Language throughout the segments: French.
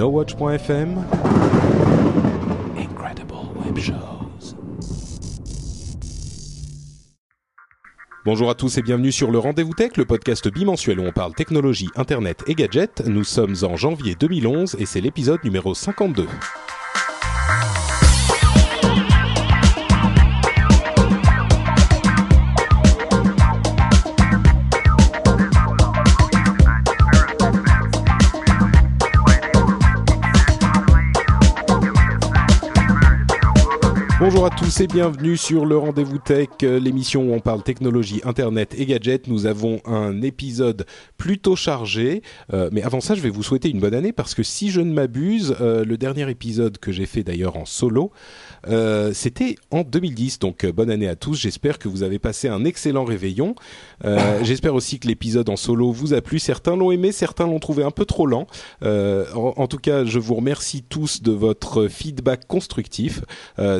NoWatch.fm Incredible Web Shows Bonjour à tous et bienvenue sur le Rendez-vous Tech, le podcast bimensuel où on parle technologie, internet et gadgets. Nous sommes en janvier 2011 et c'est l'épisode numéro 52. Bonjour à tous et bienvenue sur le Rendez-vous Tech, euh, l'émission où on parle technologie, internet et gadgets. Nous avons un épisode plutôt chargé, euh, mais avant ça, je vais vous souhaiter une bonne année parce que si je ne m'abuse, euh, le dernier épisode que j'ai fait d'ailleurs en solo, euh, c'était en 2010. Donc euh, bonne année à tous. J'espère que vous avez passé un excellent réveillon. Euh, J'espère aussi que l'épisode en solo vous a plu. Certains l'ont aimé, certains l'ont trouvé un peu trop lent. Euh, en, en, tout cas, je vous remercie tous de votre feedback constructif.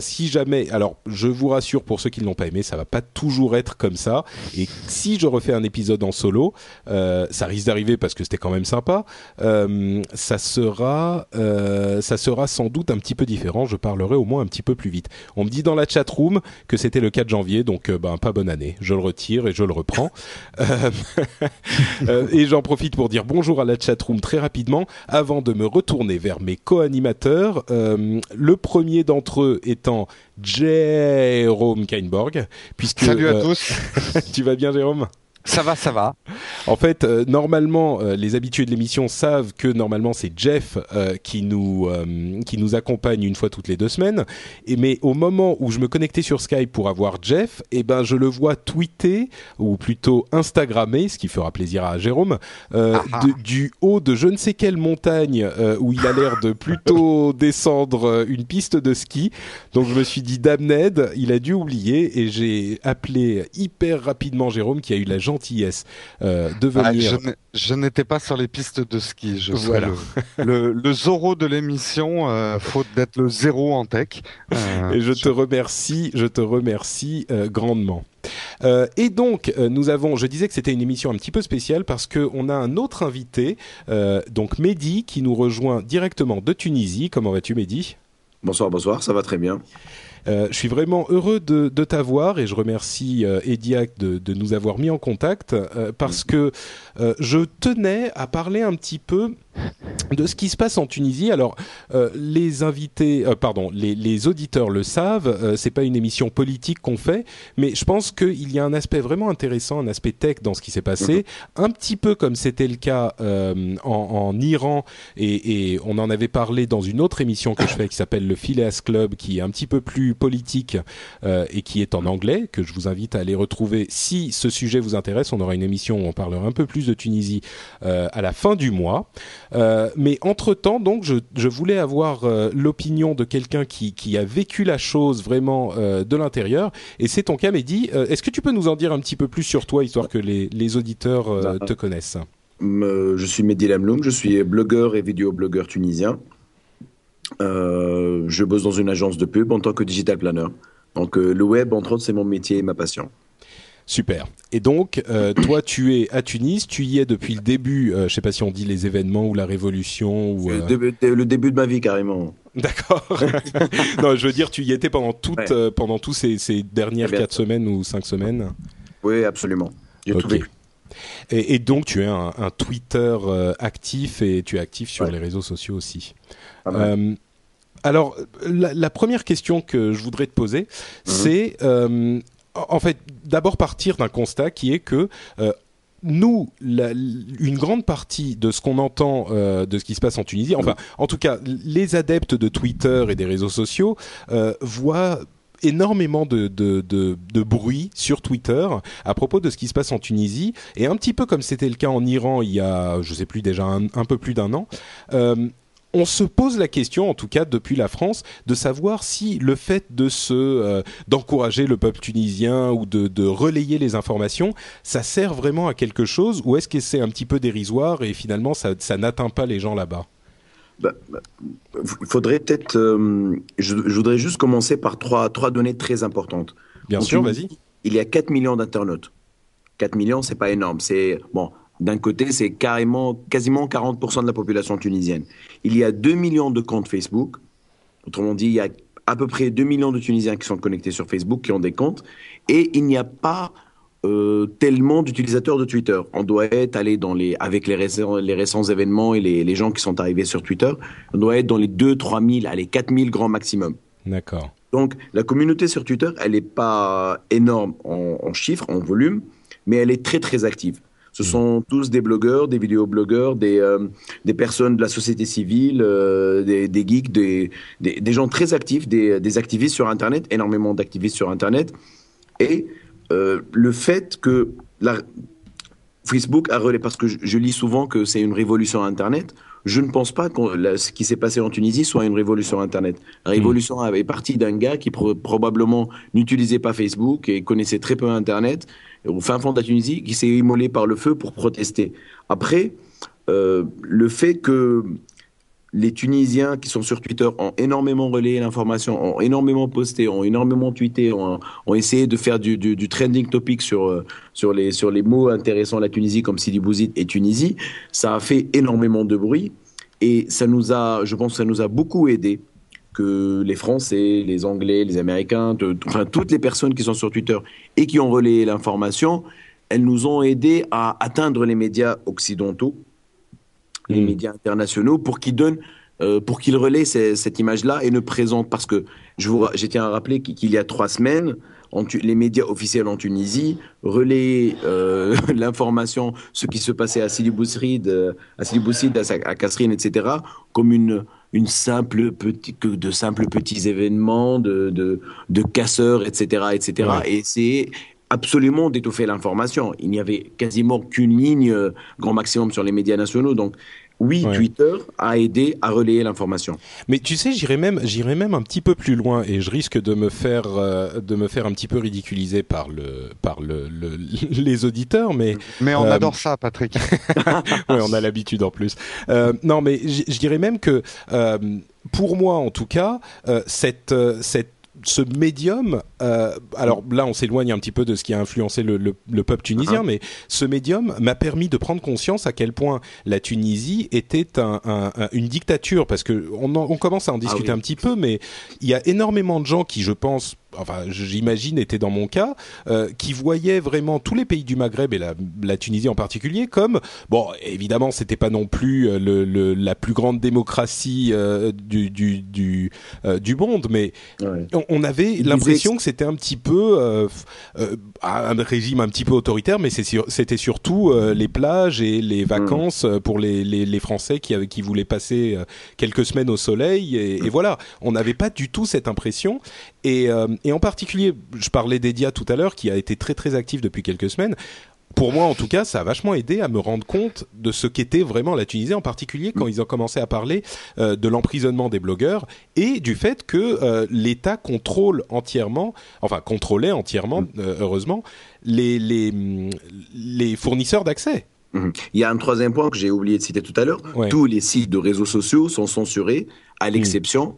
Si jamais, alors je vous rassure pour ceux qui ne l'ont pas aimé, ça va pas toujours être comme ça. Et si je refais un épisode en solo, ça risque d'arriver parce que c'était quand même sympa. Ça sera, ça sera sans doute un petit peu différent. Je parlerai au moins un petit peu plus vite. On me dit dans la chat room que c'était le 4 janvier, donc euh, ben pas bonne année. Je le retire et je le reprends. Euh, euh, et j'en profite pour dire bonjour à la chat room très rapidement avant de me retourner vers mes co-animateurs. le premier d'entre eux étant Jérôme Kainborg, puisque salut à tous. tu vas bien, Jérôme? Ça va, ça va. En fait, euh, normalement, euh, les habitués de l'émission savent que normalement c'est Jeff euh, qui nous qui nous accompagne une fois toutes les deux semaines. Et mais au moment où je me connectais sur Skype pour avoir Jeff, eh ben je le vois tweeter ou plutôt Instagrammer, ce qui fera plaisir à Jérôme, ah ah. de, du haut de je ne sais quelle montagne où il a l'air de plutôt descendre une piste de ski. Donc je me suis dit Damned, il a dû oublier et j'ai appelé hyper rapidement Jérôme qui a eu la gentillesse euh, de venir. Ah, je n'étais pas sur les pistes de ski. Je voilà. le, le, le, Zoro de l'émission, euh, faute d'être le zéro en tech. Euh, et je, te remercie, je te remercie euh, grandement. Euh, et donc, euh, nous avons, je disais que c'était une émission un petit peu spéciale parce qu'on a un autre invité, euh, donc Mehdi, qui nous rejoint directement de Tunisie. Comment vas-tu, Mehdi? Bonsoir, bonsoir, ça va très bien. Euh, je suis vraiment heureux de, de t'avoir et je remercie euh, Ediac de, de, nous avoir mis en contact euh, parce que euh, je tenais à parler un petit peu de ce qui se passe en Tunisie. Alors, euh, les invités, euh, pardon, les, les, auditeurs le savent. Euh, c'est pas une émission politique qu'on fait, mais je pense qu'il y a un aspect vraiment intéressant, un aspect tech dans ce qui s'est passé, mmh. un petit peu comme c'était le cas euh, en, en, Iran et, et, on en avait parlé dans une autre émission que je fais qui s'appelle le Phileas Club, qui est un petit peu plus politique euh, et qui est en anglais, que je vous invite à aller retrouver si ce sujet vous intéresse. On aura une émission où on parlera un peu plus de Tunisie euh, à la fin du mois. Euh, mais entre temps, donc, je, je voulais avoir euh, l'opinion de quelqu'un qui, qui, a vécu la chose vraiment euh, de l'intérieur. Et c'est ton cas, Mehdi. Euh, est-ce que tu peux nous en dire un petit peu plus sur toi, histoire que les, les auditeurs euh, te connaissent? Je suis Mehdi Lamloum, je suis blogueur et vidéoblogueur tunisien. je bosse dans une agence de pub en tant que digital planner. Donc le web, entre autres, c'est mon métier et ma passion. Super. Et donc, euh, toi, tu es à Tunis, tu y es depuis le début, euh, je sais pas si on dit les événements ou la révolution ou... Euh... Le, début, le, début, de ma vie, carrément. D'accord. non, je veux dire, tu y étais pendant toutes, ouais. pendant tous ces, ces dernières quatre semaines ou cinq semaines. Oui, absolument. J'ai okay. tout vécu. Et, et, donc, tu es un, un Twitter actif et tu es actif sur ouais. les réseaux sociaux aussi. Alors, la, la, première question que je voudrais te poser, mmh. c'est en fait, d'abord partir d'un constat qui est que euh, nous, une grande partie de ce qu'on entend euh, de ce qui se passe en Tunisie, enfin, en tout cas, les adeptes de Twitter et des réseaux sociaux euh, voient énormément de, bruit sur Twitter à propos de ce qui se passe en Tunisie. Et un petit peu comme c'était le cas en Iran il y a je sais plus déjà un, peu plus d'un an on se pose la question, en tout cas depuis la France, de savoir si le fait de se euh, d'encourager le peuple tunisien ou de, de, relayer les informations, ça sert vraiment à quelque chose ou est-ce que c'est un petit peu dérisoire et finalement ça, ça n'atteint pas les gens là-bas? Bah, bah, il faudrait peut-être. Euh, je, je, voudrais juste commencer par trois, trois données très importantes. Bien sûr, vas-y. Il y a 4 millions d'internautes. 4 millions, c'est pas énorme. C'est bon. D'un côté, c'est carrément, quasiment 40% de la population tunisienne. Il y a 2 millions de comptes Facebook. Autrement dit, il y a à peu près 2 millions de Tunisiens qui sont connectés sur Facebook, qui ont des comptes. Et il n'y a pas euh, tellement d'utilisateurs de Twitter. On doit être allé dans les, avec les récents, les récents événements et les, les, gens qui sont arrivés sur Twitter, on doit être dans les 2, 3 000, allez, 4 000 grands maximum. D'accord. Donc, la communauté sur Twitter, elle n'est pas énorme en, en, chiffres, en volume, mais elle est très, très active. Ce sont tous des blogueurs, des vidéoblogueurs, des, euh, des personnes de la société civile, euh, des, des, geeks, des, des, des, gens très actifs, des, des activistes sur Internet, énormément d'activistes sur Internet. Et euh, le fait que la, Facebook a relais, parce que je, je lis souvent que c'est une révolution Internet, je ne pense pas que ce qui s'est passé en Tunisie soit une révolution Internet. La révolution mmh. avait parti d'un gars qui pro probablement n'utilisait pas Facebook et connaissait très peu Internet, au fin fond de la Tunisie, qui s'est immolé par le feu pour protester. Après, euh, le fait que les Tunisiens qui sont sur Twitter ont énormément relayé l'information, ont énormément posté, ont énormément tweeté, ont, ont essayé de faire du, du, du, trending topic sur, euh, sur, les, sur les mots intéressants à la Tunisie comme Sidi Bouzid et Tunisie. Ça a fait énormément de bruit et ça nous a, je pense, ça nous a beaucoup aidé que les Français, les Anglais, les Américains, de, enfin toutes les personnes qui sont sur Twitter et qui ont relayé l'information, elles nous ont aidé à atteindre les médias occidentaux les mmh. médias internationaux pour qu'ils donnent euh, pour qu'ils relaient ces, cette image-là et ne présentent parce que je vous je tiens à rappeler qu'il y a trois semaines en, les médias officiels en Tunisie relaient euh, l'information ce qui se passait à Sidi Bouzid à Sidi Bouzid à, à etc comme une une simple petit, que de simples petits événements de, de, de casseurs, etc., etc. Ouais. Et c'est absolument d'étouffer l'information. Il n'y avait quasiment qu'une ligne euh, grand maximum sur les médias nationaux. Donc, oui, ouais. Twitter a aidé à relayer l'information. Mais tu sais, j'irais même, j'irais même un petit peu plus loin et je risque de me faire, euh, de me faire un petit peu ridiculiser par le, par le, le les auditeurs, mais. Mais on euh, adore ça, Patrick. ouais, on a l'habitude en plus. Euh, non, mais je dirais même que, euh, pour moi en tout cas, cette, cette ce médium, euh, alors là on s'éloigne un petit peu de ce qui a influencé le, le, le peuple tunisien, uh -huh. mais ce médium m'a permis de prendre conscience à quel point la Tunisie était un, un, un, une dictature, parce que on, en, on, commence à en discuter ah oui. un petit peu, mais il y a énormément de gens qui, je pense, enfin j'imagine était dans mon cas, euh, qui voyaient vraiment tous les pays du Maghreb et la, la Tunisie en particulier comme bon évidemment c'était pas non plus euh, le, le, la plus grande démocratie euh, du du du, euh, du monde, mais ouais. on, on, avait l'impression que c'était un petit peu un régime un petit peu autoritaire, mais c'était sur, surtout les plages et les vacances mmh. pour les, les, les, Français qui qui voulaient passer quelques semaines au soleil et, et voilà on n'avait pas du tout cette impression et et en particulier, je parlais d'Edia tout à l'heure, qui a été très très actif depuis quelques semaines. Pour moi, en tout cas, ça a vachement aidé à me rendre compte de ce qu'était vraiment la Tunisie, en particulier quand ils ont commencé à parler euh, de l'emprisonnement des blogueurs et du fait que euh, l'État contrôle entièrement, enfin contrôlait entièrement, euh, heureusement, les, les, les fournisseurs d'accès. Mmh. Il y a un troisième point que j'ai oublié de citer tout à l'heure. Ouais. Tous les sites de réseaux sociaux sont censurés, à l'exception mmh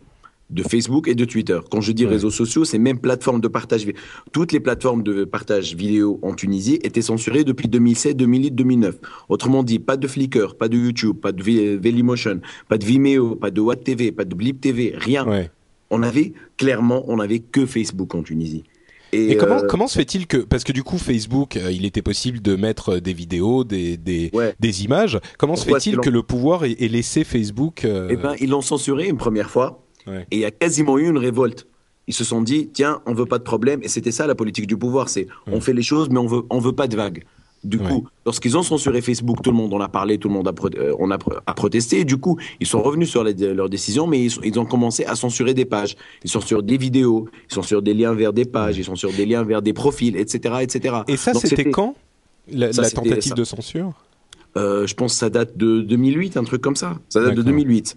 de Facebook et de Twitter. Quand je dis ouais. réseaux sociaux, c'est même plateforme de partage. Toutes les plateformes de partage vidéo en Tunisie étaient censurées depuis 2007, 2008, 2009. Autrement dit, pas de Flickr, pas de YouTube, pas de Dailymotion, pas de Vimeo, pas de Watt TV, pas de Blip TV, rien. Ouais. On avait clairement, on avait que Facebook en Tunisie. Et, et comment, euh... comment se fait-il que parce que du coup Facebook, euh, il était possible de mettre des vidéos, des des, ouais. des images. Comment Pourquoi se fait-il que le pouvoir ait, ait laissé Facebook euh... Eh ben, ils l'ont censuré une première fois. Ouais. Et il y a quasiment eu une révolte. Ils se sont dit, tiens, on veut pas de problème. Et c'était ça la politique du pouvoir, c'est on fait les choses, mais on veut, on veut pas de vagues. Du coup, lorsqu'ils ont censuré Facebook, tout le monde en a parlé, tout le monde a, euh, on a, protesté. Et du coup, ils sont revenus sur leurs décisions, mais ils, ont commencé à censurer des pages. Ils censurent des vidéos, ils censurent des liens vers des pages, ils censurent des liens vers des profils, etc., etc. Et ça, c'était quand? La, tentative de censure? Euh, Je pense que ça date de 2008, un truc comme ça. Ça date de 2008.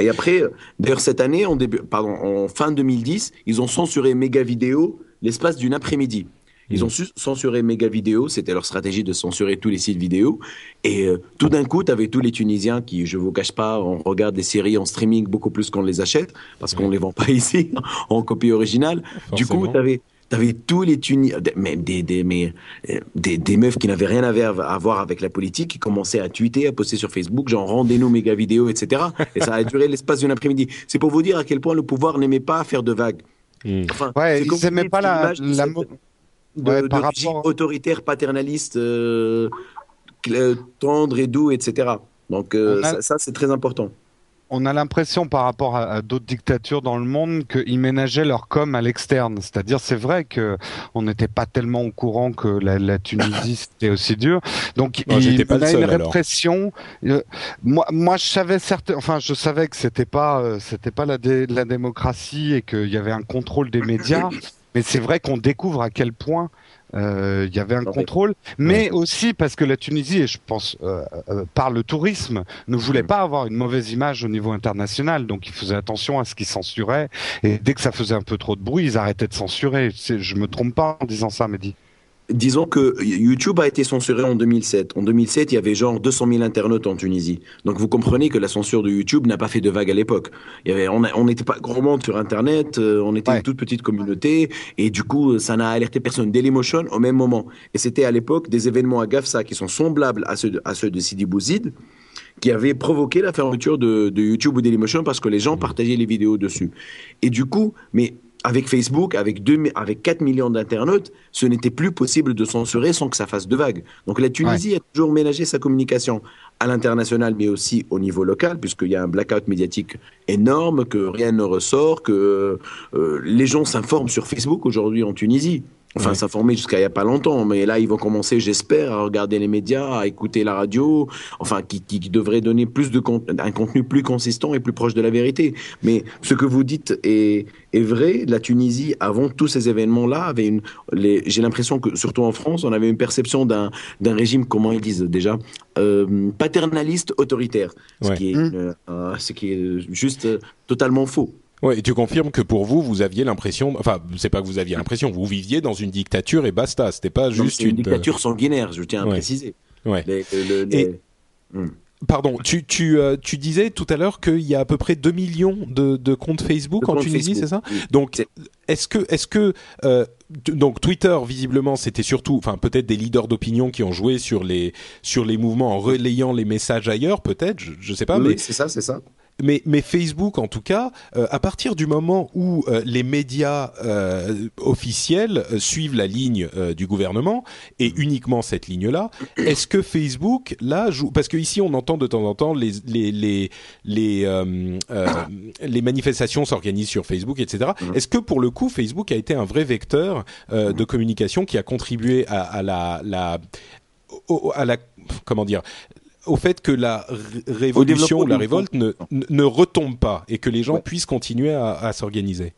Et après, d'ailleurs cette année, en, début, pardon, en fin 2010, ils ont censuré Méga Vidéo l'espace d'une après-midi. Ils ont su censurer méga vidéo, c'était leur stratégie de censurer tous les sites vidéo. Et euh, tout d'un coup, tu avais tous les Tunisiens qui, je vous cache pas, on regarde des séries en streaming beaucoup plus qu'on les achète, parce qu'on les vend pas ici en copie originale. Du coup, tu avais T'avais tous les Tunisiens, même des, des, mais, euh, des, des meufs qui n'avaient rien à voir avec la politique, qui commençaient à tweeter, à poster sur Facebook, genre rendez-nous méga vidéo, etc. Et ça a duré l'espace d'une après-midi. C'est pour vous dire à quel point le pouvoir n'aimait pas faire de vagues. Hmm. Enfin, ouais, ils n'aimaient pas la, la, de, par autoritaire, paternaliste, euh, tendre et doux, etc. Donc euh, ça, c'est très important. On a l'impression par rapport à, d'autres dictatures dans le monde qu'ils ménageaient leur com à l'externe. C'est-à-dire, c'est vrai que on n'était pas tellement au courant que la, Tunisie c'était aussi dur. Donc il, y pas a une répression. Euh, moi, moi, je savais certes, enfin, je savais que c'était pas, c'était pas la, la démocratie et qu'il y avait un contrôle des médias. Mais c'est vrai qu'on découvre à quel point euh, il y avait un contrôle, mais aussi parce que la Tunisie, et je pense euh, euh, par le tourisme, ne voulait mm. pas avoir une mauvaise image au niveau international, donc ils faisaient attention à ce qu'ils censuraient, et dès que ça faisait un peu trop de bruit, ils arrêtaient de censurer. Je me trompe pas en disant ça, Mehdi? Disons que YouTube a été censuré en 2007. En 2007, il y avait genre 200 000 internautes en Tunisie. Donc vous comprenez que la censure de YouTube n'a pas fait de vague à l'époque. Il y avait, on n'était pas grand monde sur Internet, euh, on était une toute petite communauté, et du coup, ça n'a alerté personne. Dailymotion au même moment. Et c'était à l'époque des événements à GAFSA qui sont semblables à ceux de, à ceux de Sidi Bouzid, qui avaient provoqué la fermeture de, de YouTube ou Dailymotion parce que les gens partageaient les vidéos dessus. Et du coup, mais avec Facebook, avec, deux, avec 4 millions d'internautes, ce n'était plus possible de censurer sans que ça fasse de vagues. Donc la Tunisie a toujours ménagé sa communication à l'international, mais aussi au niveau local, puisqu'il y a un blackout médiatique énorme, que rien ne ressort, que euh, les gens s'informent sur Facebook aujourd'hui en Tunisie. Enfin, s'informer jusqu'à il n'y a pas longtemps, mais là, ils vont commencer, j'espère, à regarder les médias, à écouter la radio, enfin, qui, qui devrait donner plus de un contenu plus consistant et plus proche de la vérité. Mais ce que vous dites est, est vrai. La Tunisie, avant tous ces événements-là, avait une, j'ai l'impression que, surtout en France, on avait une perception d'un, d'un régime, comment ils disent déjà, euh, paternaliste autoritaire, ce, qui est, mmh. euh, ce qui est juste euh, totalement faux. Ouais, et tu confirmes que pour vous, vous aviez l'impression, enfin, c'est pas que vous aviez l'impression, vous viviez dans une dictature et basta. C'était pas juste une, dictature sanguinaire, je tiens à préciser. Ouais. et... Hmm. Pardon, tu, tu, euh, tu disais tout à l'heure qu'il y a à peu près 2 millions de, de comptes Facebook en Tunisie, c'est ça Donc, est-ce que, est-ce que euh, donc Twitter visiblement c'était surtout, enfin peut-être des leaders d'opinion qui ont joué sur les sur les mouvements en relayant les messages ailleurs, peut-être, je, je sais pas. Oui, mais c'est ça, c'est ça mais, mais Facebook, en tout cas, euh, à partir du moment où euh, les médias euh, officiels suivent la ligne du gouvernement et uniquement cette ligne-là, est-ce que Facebook là joue Parce que ici, on entend de temps en temps les les les les, les manifestations s'organisent sur Facebook, etc. Est-ce que pour le coup, Facebook a été un vrai vecteur de communication qui a contribué à, à la, la à la comment dire au fait que la révolution ou la révolte ne, ne, retombe pas et que les gens puissent continuer à, à s'organiser.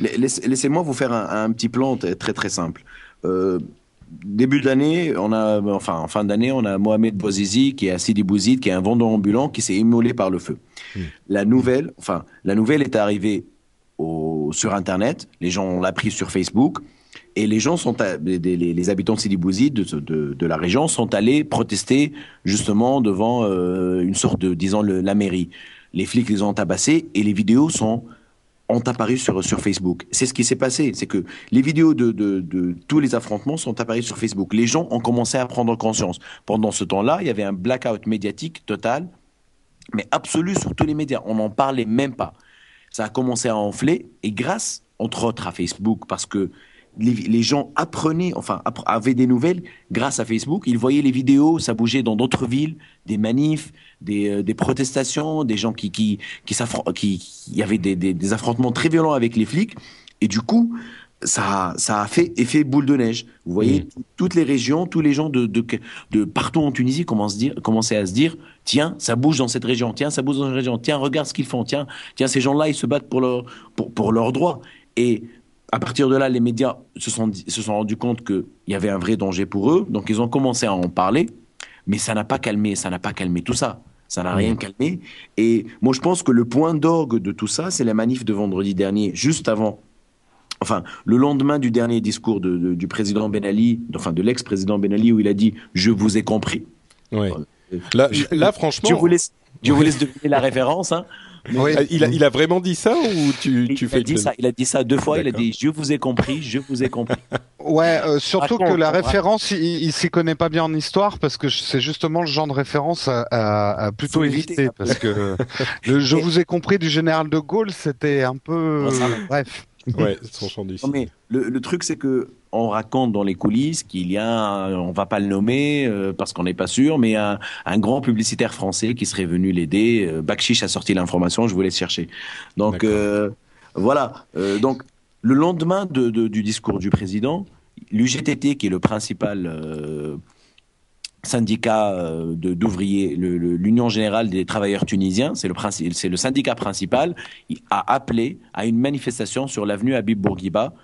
Laissez-moi vous faire un, un, petit plan très très simple. Euh, début d'année, on a, enfin en fin d'année, on a Mohamed Bouazizi qui est un Sidi Bouzid, qui est un vendeur ambulant qui s'est immolé par le feu. Hmm. La nouvelle, enfin la nouvelle est arrivée au, sur Internet. Les gens l'ont appris sur Facebook. Et les gens sont, les, habitants de Sidi Bouzid, de, la région, sont allés protester justement devant euh, une sorte de, disons, la mairie. Les flics les ont tabassés et les vidéos sont ont apparu sur, Facebook. C'est ce qui s'est passé. C'est que les vidéos de, de, de, tous les affrontements sont apparues sur Facebook. Les gens ont commencé à prendre conscience. Pendant ce temps-là, il y avait un blackout médiatique total, mais absolu sur tous les médias. On n'en parlait même pas. Ça a commencé à enfler, et grâce, entre autres, à Facebook, parce que les, gens apprenaient, enfin, avaient des nouvelles grâce à Facebook. Ils voyaient les vidéos, ça bougeait dans d'autres villes, des manifs, des, euh, protestations, des gens qui qui qui qui, y avait des, des, affrontements très violents avec les flics. Et du coup, ça, ça a fait effet boule de neige. Vous voyez, Mm. toutes les régions, tous les gens de, de, de partout en Tunisie commencent, dire, commençaient à se dire, tiens, ça bouge dans cette région, tiens, ça bouge dans cette région, tiens, regarde ce qu'ils font, tiens, tiens, ces gens-là, ils se battent pour, leur, pour, pour leurs droits. Et à partir de là, les médias se sont, dit- se sont rendus compte qu'il y avait un vrai danger pour eux, donc ils ont commencé à en parler, mais ça n'a pas calmé, ça n'a pas calmé tout ça. Ça n'a rien calmé. Et moi, je pense que le point d'orgue de tout ça, c'est la manif de vendredi dernier, juste avant enfin, le lendemain du dernier discours de- de- du président Ben Ali, enfin de l'ex-président Ben Ali, où il a dit Je vous ai compris. Ouais. Là, je- là, franchement, Dieu vous laisse, vous laisse deviner la référence. Hein. Oui. euh, il, a, il a vraiment dit ça ou tu, Il, tu a fais dit ça, il a dit ça deux fois. Il a dit Je vous ai compris, je vous ai compris. Ouais, euh, surtout Raconte, que la référence, il, il s'y connaît pas bien en histoire parce que c'est justement le genre de référence à, à- à plutôt éviter. éviter parce que le je Et- vous ai compris du général de Gaulle, c'était un peu Bon, euh, bref. Ouais, son champ du Non, mais le, le truc, c'est que on raconte dans les coulisses qu'il y a, on va pas le nommer euh, parce qu'on n'est pas sûr, mais un, un grand publicitaire français qui serait venu l'aider. Euh, a sorti l'information, je vous laisse chercher. Donc euh, voilà. Euh, donc le lendemain de, de- du discours du président, l'UGTT, qui est le principal euh, syndicat euh, d'ouvriers, l'Union générale des travailleurs tunisiens, c'est le, syndicat principal, a appelé à une manifestation sur l'avenue Habib Bourguiba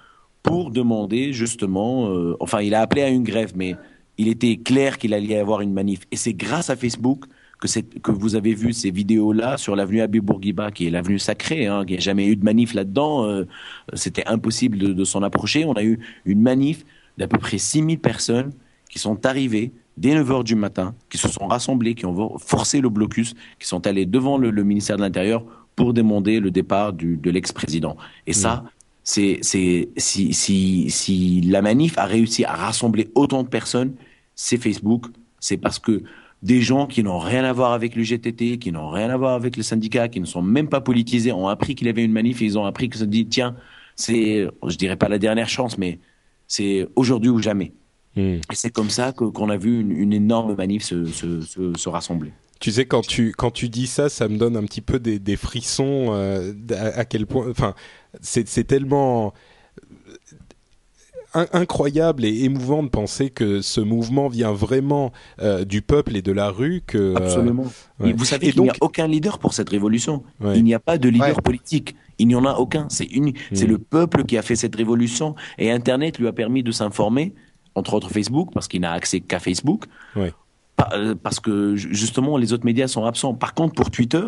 pour demander justement, euh, enfin il a appelé à une grève, mais il était clair qu'il allait y avoir une manif. Et c'est grâce à Facebook que, que vous avez vu ces vidéos-là sur l'avenue Habib Bourguiba, qui est l'avenue sacrée, hein, qui n'a jamais eu de manif là-dedans. euh, C'était impossible de s'en approcher. On a eu une manif d'à peu près 6000 personnes qui sont arrivées dès 9h du matin, qui se sont rassemblées, qui ont forcé le blocus, qui sont allées devant le, le ministère de l'Intérieur pour demander le départ du, de l'ex-président. Et ça, c'est, c'est, si, si, si la manif a réussi à rassembler autant de personnes, c'est Facebook, c'est parce que des gens qui n'ont rien à voir avec le GTT, qui n'ont rien à voir avec le syndicat, qui ne sont même pas politisés, ont appris qu'il y avait une manif et ils ont appris que ça dit, tiens, c'est, je dirais pas la dernière chance, mais c'est aujourd'hui ou jamais. Hmm. Et c'est comme ça que- qu'on a vu une, une énorme manif se, se, se, se rassembler. Tu sais, quand tu, quand tu dis ça, ça me donne un petit peu des, des frissons euh, à, à quel point. Enfin, c'est c'est tellement in- incroyable et émouvant de penser que ce mouvement vient vraiment euh, du peuple et de la rue. Que, euh, Absolument. ouais. Et vous savez Et qu'il n'y a donc- aucun leader pour cette révolution. Ouais. Il n'y a pas de leader Ouais. politique. Il n'y en a aucun. C'est une, c'est Mm. le peuple qui a fait cette révolution. Et Internet lui a permis de s'informer, entre autres Facebook, parce qu'il n'a accès qu'à Facebook. Euh, Parce que ju- justement, les autres médias sont absents. Par contre, pour Twitter,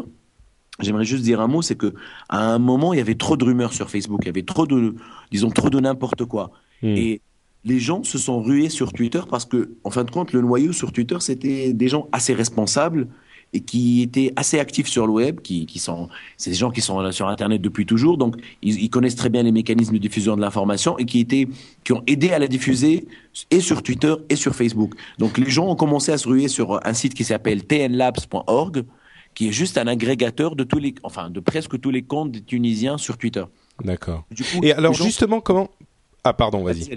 j'aimerais juste dire un mot, c'est que à un moment, il y avait trop de rumeurs sur Facebook. Il y avait trop de, disons, trop de n'importe quoi. Hmm. Et les gens se sont rués sur Twitter parce que, en fin de compte, le noyau sur Twitter, c'était des gens assez responsables et qui étaient assez actifs sur le web, qui, qui sont, c'est des gens qui sont sur Internet depuis toujours, donc ils, ils connaissent très bien les mécanismes de diffusion de l'information et qui étaient, qui ont aidé à la diffuser et sur Twitter et sur Facebook. Donc les gens ont commencé à se ruer sur un site qui s'appelle tnlabs.org, qui est juste un agrégateur de tous les, enfin, de presque tous les comptes des Tunisiens sur Twitter. D'accord. Et alors, gens- justement, comment? Ah, pardon, vas-y.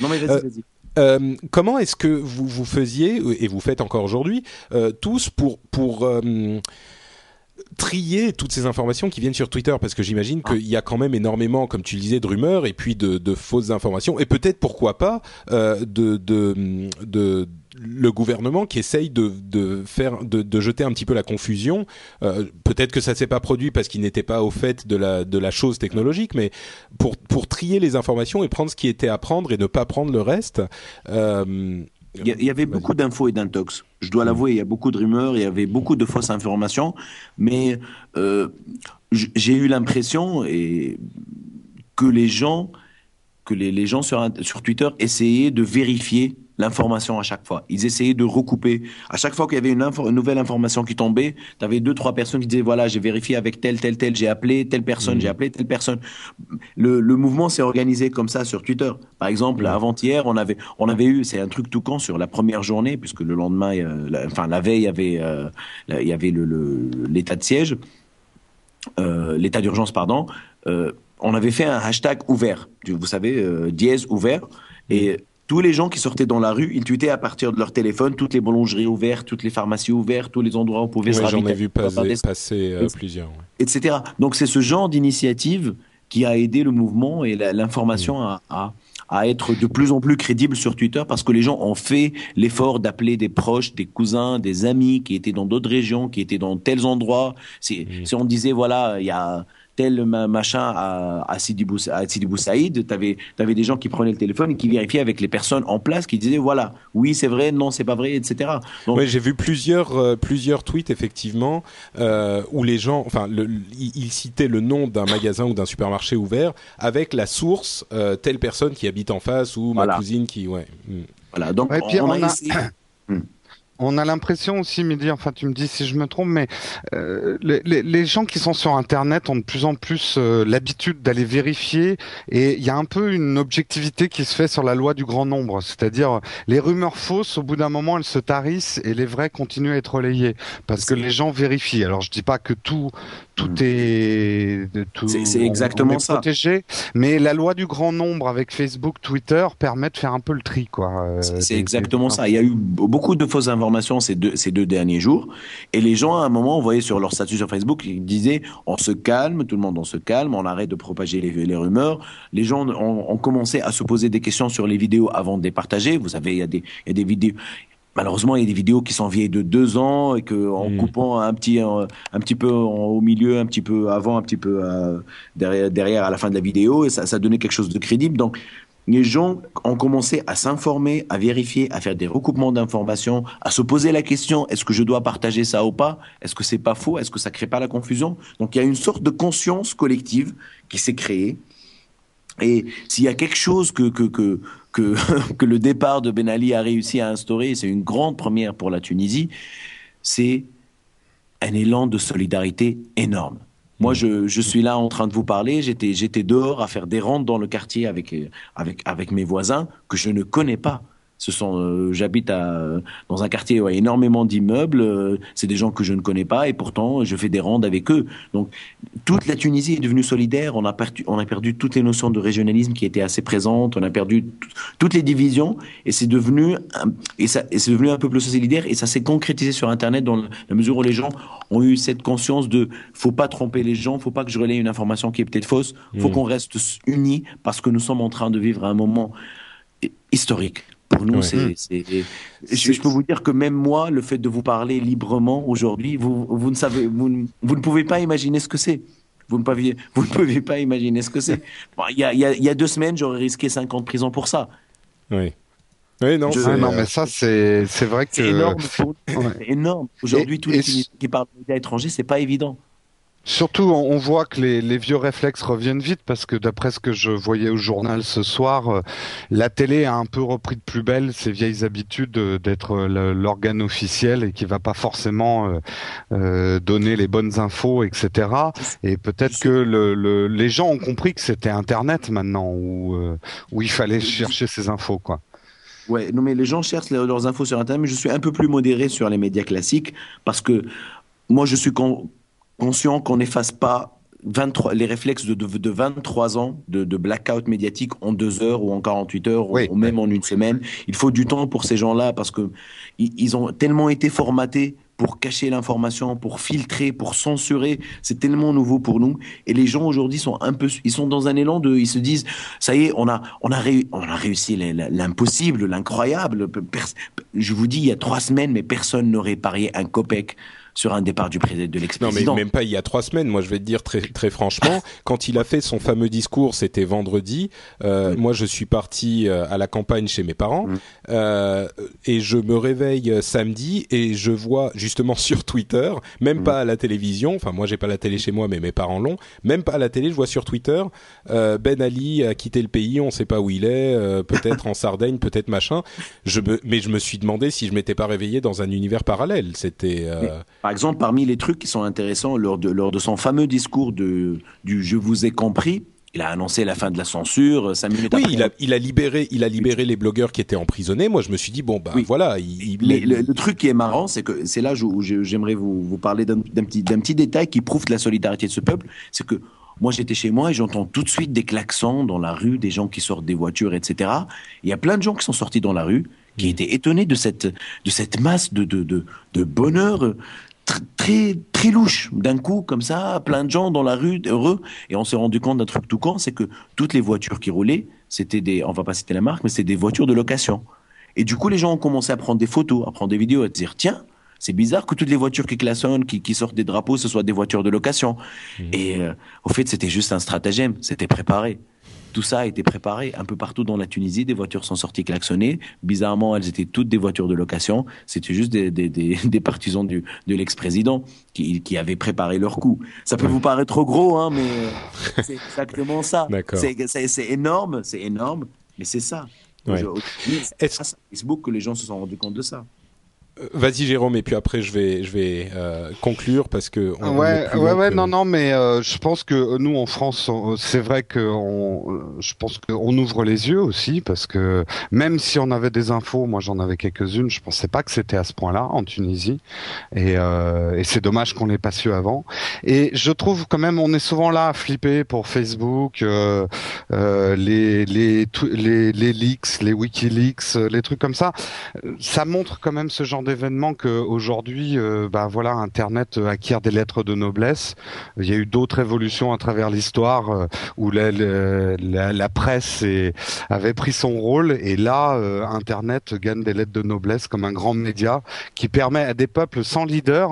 Non mais vas-y, Euh, vas-y. Euh, comment est-ce que vous vous faisiez et vous faites encore aujourd'hui euh, tous pour pour euh, trier toutes ces informations qui viennent sur Twitter parce que j'imagine qu'il y a quand même énormément, comme tu le disais, de rumeurs et puis de, de fausses informations et peut-être pourquoi pas euh, de, de de le gouvernement qui essaye de, de faire de, de jeter un petit peu la confusion. Euh, peut-être que ça s'est pas produit parce qu'il n'était pas au fait de la de la chose technologique, mais pour pour trier les informations et prendre ce qui était à prendre et ne pas prendre le reste. Euh, Il y, avait beaucoup d'infos et d'intox. Je dois l'avouer, il y a beaucoup de rumeurs, il y avait beaucoup de fausses informations, mais euh, j'ai eu l'impression et que les gens, que les, les gens sur, sur Twitter essayaient de vérifier l'information à chaque fois. Ils essayaient de recouper. À chaque fois qu'il y avait une, info- une nouvelle information qui tombait, tu avais deux, trois personnes qui disaient, voilà, j'ai vérifié avec tel, tel, tel, j'ai appelé telle personne, j'ai appelé telle personne. Le, le mouvement s'est organisé comme ça sur Twitter. Par exemple, avant-hier, on avait, on avait eu, c'est un truc tout con sur la première journée, puisque le lendemain, euh, la- enfin la veille, il y avait, euh, il y avait le- le- l'état de siège, euh, l'état d'urgence, pardon. On avait fait un hashtag ouvert, vous savez, dièse ouvert, et tous les gens qui sortaient dans la rue, ils tweetaient à partir de leur téléphone, toutes les boulangeries ouvertes, toutes les pharmacies ouvertes, tous les endroits où on pouvait se Ouais, j'en ai vu passer, des- passer euh, plusieurs. ouais. etc. Donc c'est ce genre d'initiative qui a aidé le mouvement et l'information à, à, à être de plus en plus crédible sur Twitter parce que les gens ont fait l'effort d'appeler des proches, des cousins, des amis qui étaient dans d'autres régions, qui étaient dans tels endroits. Si, si on disait voilà, il y a tel machin à, à Sidi, Bou, à Sidi Boussaïd, tu avais, avais, des gens qui prenaient le téléphone et qui vérifiaient avec les personnes en place, qui disaient voilà, oui c'est vrai, non c'est pas vrai, etc. Donc, ouais, j'ai vu plusieurs euh, plusieurs tweets effectivement euh, où les gens, enfin, le, ils citaient le nom d'un magasin ou d'un supermarché ouvert avec la source euh, telle personne qui habite en face ou voilà. ma cousine qui, ouais. Voilà, donc ouais, on, on, on a, a... On a l'impression aussi, Mehdi, enfin tu me dis si je me trompe, mais euh, les, les, les, gens qui sont sur Internet ont de plus en plus euh, l'habitude d'aller vérifier et il y a un peu une objectivité qui se fait sur la loi du grand nombre, c'est-à-dire les rumeurs fausses, au bout d'un moment, elles se tarissent et les vraies continuent à être relayées parce que les gens vérifient. Alors je dis pas que tout tout est tout c'est exactement on est ça protégé, mais la loi du grand nombre avec Facebook, Twitter permet de faire un peu le tri, quoi. Euh, c'est exactement ça. Il y a eu beaucoup de fausses informations ces deux, ces deux derniers jours. Et les gens, à un moment, on voyait sur leur statut sur Facebook, ils disaient on se calme, tout le monde on se calme, on arrête de propager les, les rumeurs. Les gens ont, ont, commencé à se poser des questions sur les vidéos avant de les partager. Vous savez, il y a des, il y a des vidéos. Malheureusement, il y a des vidéos qui sont vieilles de deux ans et que en mmh. coupant un petit, un, un petit peu en, au milieu, un petit peu avant, un petit peu euh, derrière, derrière à la fin de la vidéo, et ça, ça donnait quelque chose de crédible. Donc, les gens ont commencé à s'informer, à vérifier, à faire des recoupements d'informations, à se poser la question est-ce que je dois partager ça ou pas? Est-ce que c'est pas faux? Est-ce que ça crée pas la confusion? Donc il y a une sorte de conscience collective qui s'est créée. Et s'il y a quelque chose que que le départ de Ben Ali a réussi à instaurer, c'est une grande première pour la Tunisie, c'est un élan de solidarité énorme. Moi, je, suis là en train de vous parler. J'étais, j'étais dehors à faire des rondes dans le quartier avec, avec mes voisins que je ne connais pas. Ce sont, euh, j'habite à, dans un quartier où il y a énormément d'immeubles. Euh, c'est des gens que je ne connais pas et pourtant je fais des rondes avec eux. Donc toute la Tunisie est devenue solidaire. On a perdu, on a perdu toutes les notions de régionalisme qui étaient assez présentes. On a perdu toutes les divisions et c'est devenu un, et ça, et c'est devenu un peuple solidaire et ça s'est concrétisé sur Internet dans la mesure où les gens ont eu cette conscience de faut pas tromper les gens, faut pas que je relaie une information qui est peut-être fausse. Faut mmh. qu'on reste unis parce que nous sommes en train de vivre un moment historique. Pour nous, ouais. c'est. Je, je, peux vous dire que même moi, le fait de vous parler librement aujourd'hui, vous, vous ne savez, vous, vous, ne pouvez pas imaginer ce que c'est. Vous ne, pouvez, vous ne pouvez pas imaginer ce que c'est. Bon, il, y a, il, y a, y a deux semaines, j'aurais risqué 5 ans de prison pour ça. Oui. Oui, non, je, ah, non mais ça, c'est vrai que. C'est énorme. ouais. énorme. Aujourd'hui, tous les qui parlent médias étrangers, c'est pas évident. Surtout, on voit que les, vieux réflexes reviennent vite parce que d'après ce que je voyais au journal ce soir, euh, la télé a un peu repris de plus belle ses vieilles habitudes d'être l'organe officiel et qui va pas forcément euh, euh, donner les bonnes infos, etc. Et peut-être que le, le, les gens ont compris que c'était Internet maintenant où, euh, où il fallait chercher ces infos, quoi. Ouais, non mais les gens cherchent leurs infos sur Internet, mais je suis un peu plus modéré sur les médias classiques parce que moi je suis con conscient qu'on n'efface pas 23, les réflexes de, de, de 23 ans de, de, blackout médiatique en deux heures ou en 48 heures oui. ou même en une semaine. Il faut du temps pour ces gens-là parce que ils ont tellement été formatés pour cacher l'information, pour filtrer, pour censurer. C'est tellement nouveau pour nous. Et les gens aujourd'hui sont un peu, ils sont dans un élan de, ils se disent, ça y est, on a, on a, réu, on a réussi l'impossible, l'incroyable. Je vous dis, il y a trois semaines, mais personne n'aurait parié un copec sur un départ du président de l'ex-président. Non, mais même pas il y a trois semaines. Moi, je vais te dire très très franchement, quand il a fait son fameux discours, c'était vendredi. Euh, oui. Moi, je suis parti à la campagne chez mes parents oui. euh, et je me réveille samedi et je vois justement sur Twitter, même oui. pas à la télévision. Enfin, moi, j'ai pas la télé chez moi, mais mes parents l'ont. Même pas à la télé, je vois sur Twitter euh, Ben Ali a quitté le pays, on sait pas où il est, euh, peut-être en Sardaigne, peut-être machin. Je me, mais je me suis demandé si je m'étais pas réveillé dans un univers parallèle. C'était euh, par exemple, parmi les trucs qui sont intéressants lors de, lors de son fameux discours de, du Je vous ai compris, il a annoncé la fin de la censure. Cinq minutes oui, après. il a, il a libéré, il a libéré les blogueurs qui étaient emprisonnés. Moi, je me suis dit bon, bah oui. voilà. Il, il... Le, le, truc qui est marrant, c'est que c'est là où j'aimerais vous, vous parler d'un petit, petit détail qui prouve la solidarité de ce peuple, c'est que moi, j'étais chez moi et j'entends tout de suite des klaxons dans la rue, des gens qui sortent des voitures, etc. Il y a plein de gens qui sont sortis dans la rue, qui étaient étonnés de cette, de cette masse de, de, de, de bonheur très très louche. D'un coup, comme ça, plein de gens dans la rue, heureux. Et on s'est rendu compte d'un truc tout con, c'est que toutes les voitures qui roulaient, c'était des, on va pas citer la marque, mais c'était des voitures de location. Et du coup, les gens ont commencé à prendre des photos, à prendre des vidéos, à dire, tiens, c'est bizarre que toutes les voitures qui klaxonnent, qui, qui sortent des drapeaux, ce soient des voitures de location. Mmh. Et euh, au fait, c'était juste un stratagème, c'était préparé. Tout ça a été préparé un peu partout dans la Tunisie. Des voitures sont sorties klaxonnées. Bizarrement, elles étaient toutes des voitures de location. C'était juste des, des, des, des, partisans du, de l'ex-président qui, qui avaient préparé leur coup. Ça peut vous paraître trop gros, hein, mais c'est exactement ça. C'est énorme, c'est énorme, mais c'est ça. Ouais. C'est Facebook que les gens se sont rendus compte de ça. Euh, vas-y Jérôme et puis après je vais je vais euh, conclure parce que on ouais ouais ouais non non mais euh, je pense que nous en France c'est vrai que on, je pense qu'on ouvre les yeux aussi parce que même si on avait des infos moi j'en avais quelques-unes je pensais pas que c'était à ce point-là en Tunisie. Et, et c'est dommage qu'on l'ait pas su avant. Et je trouve quand même on est souvent là à flipper pour Facebook les, les les les leaks les WikiLeaks les trucs comme ça. Ça montre quand même ce genre d'événement qu'aujourd'hui, euh, bah voilà, Internet acquiert des lettres de noblesse. Il y a eu d'autres évolutions à travers l'histoire euh, où la, presse avait pris son rôle et là, euh, Internet gagne des lettres de noblesse comme un grand média qui permet à des peuples sans leader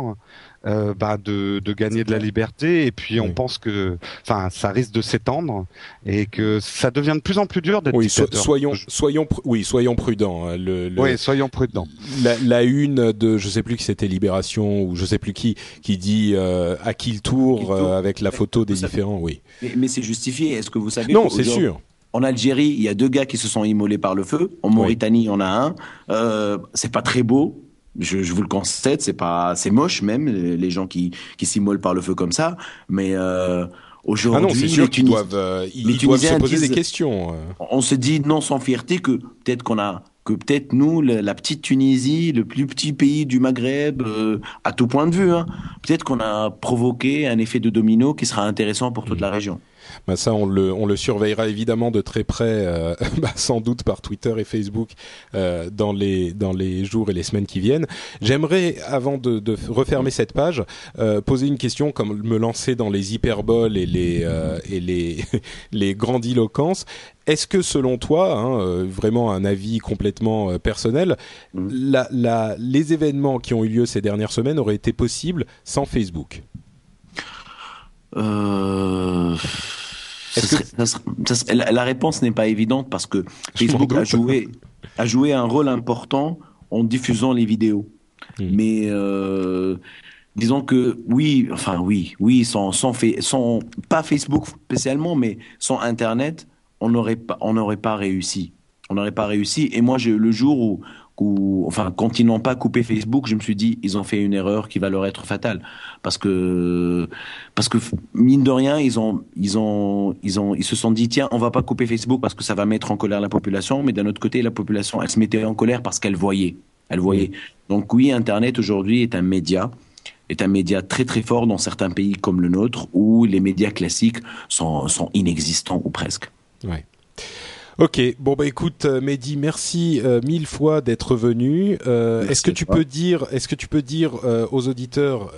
euh, bah, de, de, gagner de la liberté. Et puis on pense que enfin ça risque de s'étendre et que ça devient de plus en plus dur d'être oui, soyons soyons oui soyons prudents hein. le, le, oui soyons prudents. la, la, une de je sais plus qui c'était Libération ou je sais plus qui qui dit euh, à qui le tour euh, avec la photo des différents oui. Mais, mais c'est justifié. Est-ce que vous savez non c'est sûr. en Algérie, il y a deux gars qui se sont immolés par le feu. En Mauritanie, il y en a un. Euh, c'est pas très beau. Je, je, vous le concède, c'est pas, c'est moche même les gens qui qui s'immolent par le feu comme ça. Mais euh, aujourd'hui, ah non, c'est sûr qu'ils doivent, euh, ils doivent se poser des questions. Euh. On se dit non sans fierté que peut-être qu'on a que peut-être nous, la, petite Tunisie, le plus petit pays du Maghreb, euh, à tout point de vue, hein, peut-être qu'on a provoqué un effet de domino qui sera intéressant pour toute mm. la région. Bah ça, on le, on le surveillera évidemment de très près, euh, bah sans doute par Twitter et Facebook euh, dans les dans les jours et les semaines qui viennent. J'aimerais, avant de, de, refermer cette page, euh, poser une question, comme me lancer dans les hyperboles et les et les les grandiloquences. Est-ce que selon toi, hein, vraiment un avis complètement personnel, mmh. la, la, les événements qui ont eu lieu ces dernières semaines auraient été possibles sans Facebook? Euh la réponse n'est pas évidente parce que Facebook a joué, a joué un rôle important en diffusant les vidéos. Hmm. Mais euh, disons que oui, enfin oui, oui, sans, sans, fait, sans pas Facebook spécialement, mais sans Internet, on n'aurait pas, on n'aurait pas réussi. On n'aurait pas réussi. Et moi, le jour où enfin, quand ils n'ont pas coupé Facebook, je me suis dit, ils ont fait une erreur qui va leur être fatale, parce que, parce que mine de rien, ils ont, ils ont, ils ont, ils se sont dit, tiens, on va pas couper Facebook parce que ça va mettre en colère la population, mais d'un autre côté, la population, elle se mettait en colère parce qu'elle voyait, elle voyait. Donc oui, Internet aujourd'hui est un média est un média très très fort dans certains pays comme le nôtre où les médias classiques sont, sont inexistants ou presque. Ok, bon bah écoute, euh, Mehdi, merci euh, mille fois d'être venu. Euh, est-ce que tu peux dire, est-ce que tu peux dire euh, aux auditeurs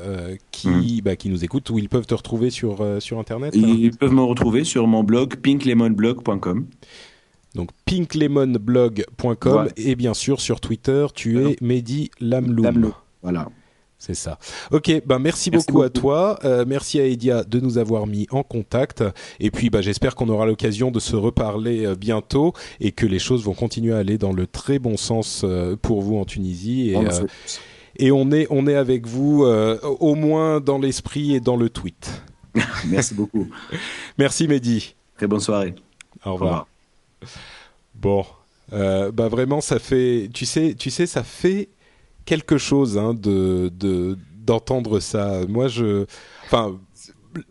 qui, hmm. bah, qui nous écoutent où ils peuvent te retrouver sur sur internet Ils peuvent me retrouver sur mon blog pinklemonblog.com. Donc pinklemonblog.com et bien sûr sur Twitter, tu es Mehdi Lamloum. Voilà. C'est ça. Ok, ben merci, beaucoup, à toi. Euh, merci à Edia de nous avoir mis en contact. Et puis, bah, j'espère qu'on aura l'occasion de se reparler euh, bientôt et que les choses vont continuer à aller dans le très bon sens euh, pour vous en Tunisie. Et, et on est on est avec vous au moins dans l'esprit et dans le tweet. merci beaucoup. merci Mehdi. Très bonne soirée. Au revoir. Bon, bah vraiment, ça fait. Tu sais, tu sais, ça fait quelque chose hein, de d'entendre ça. Moi, je, enfin,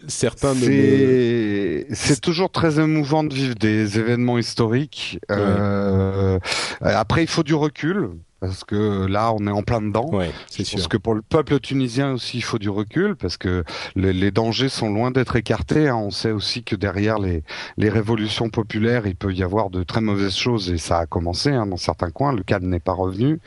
certains c'est c'est toujours très émouvant de vivre des événements historiques. Euh, après, il faut du recul. Parce que là, on est en plein dedans. Ouais, c'est sûr. pense que pour le peuple tunisien aussi, il faut du recul parce que les, les dangers sont loin d'être écartés. hein. On sait aussi que derrière les, les révolutions populaires, il peut y avoir de très mauvaises choses et ça a commencé hein, dans certains coins. Le calme n'est pas revenu.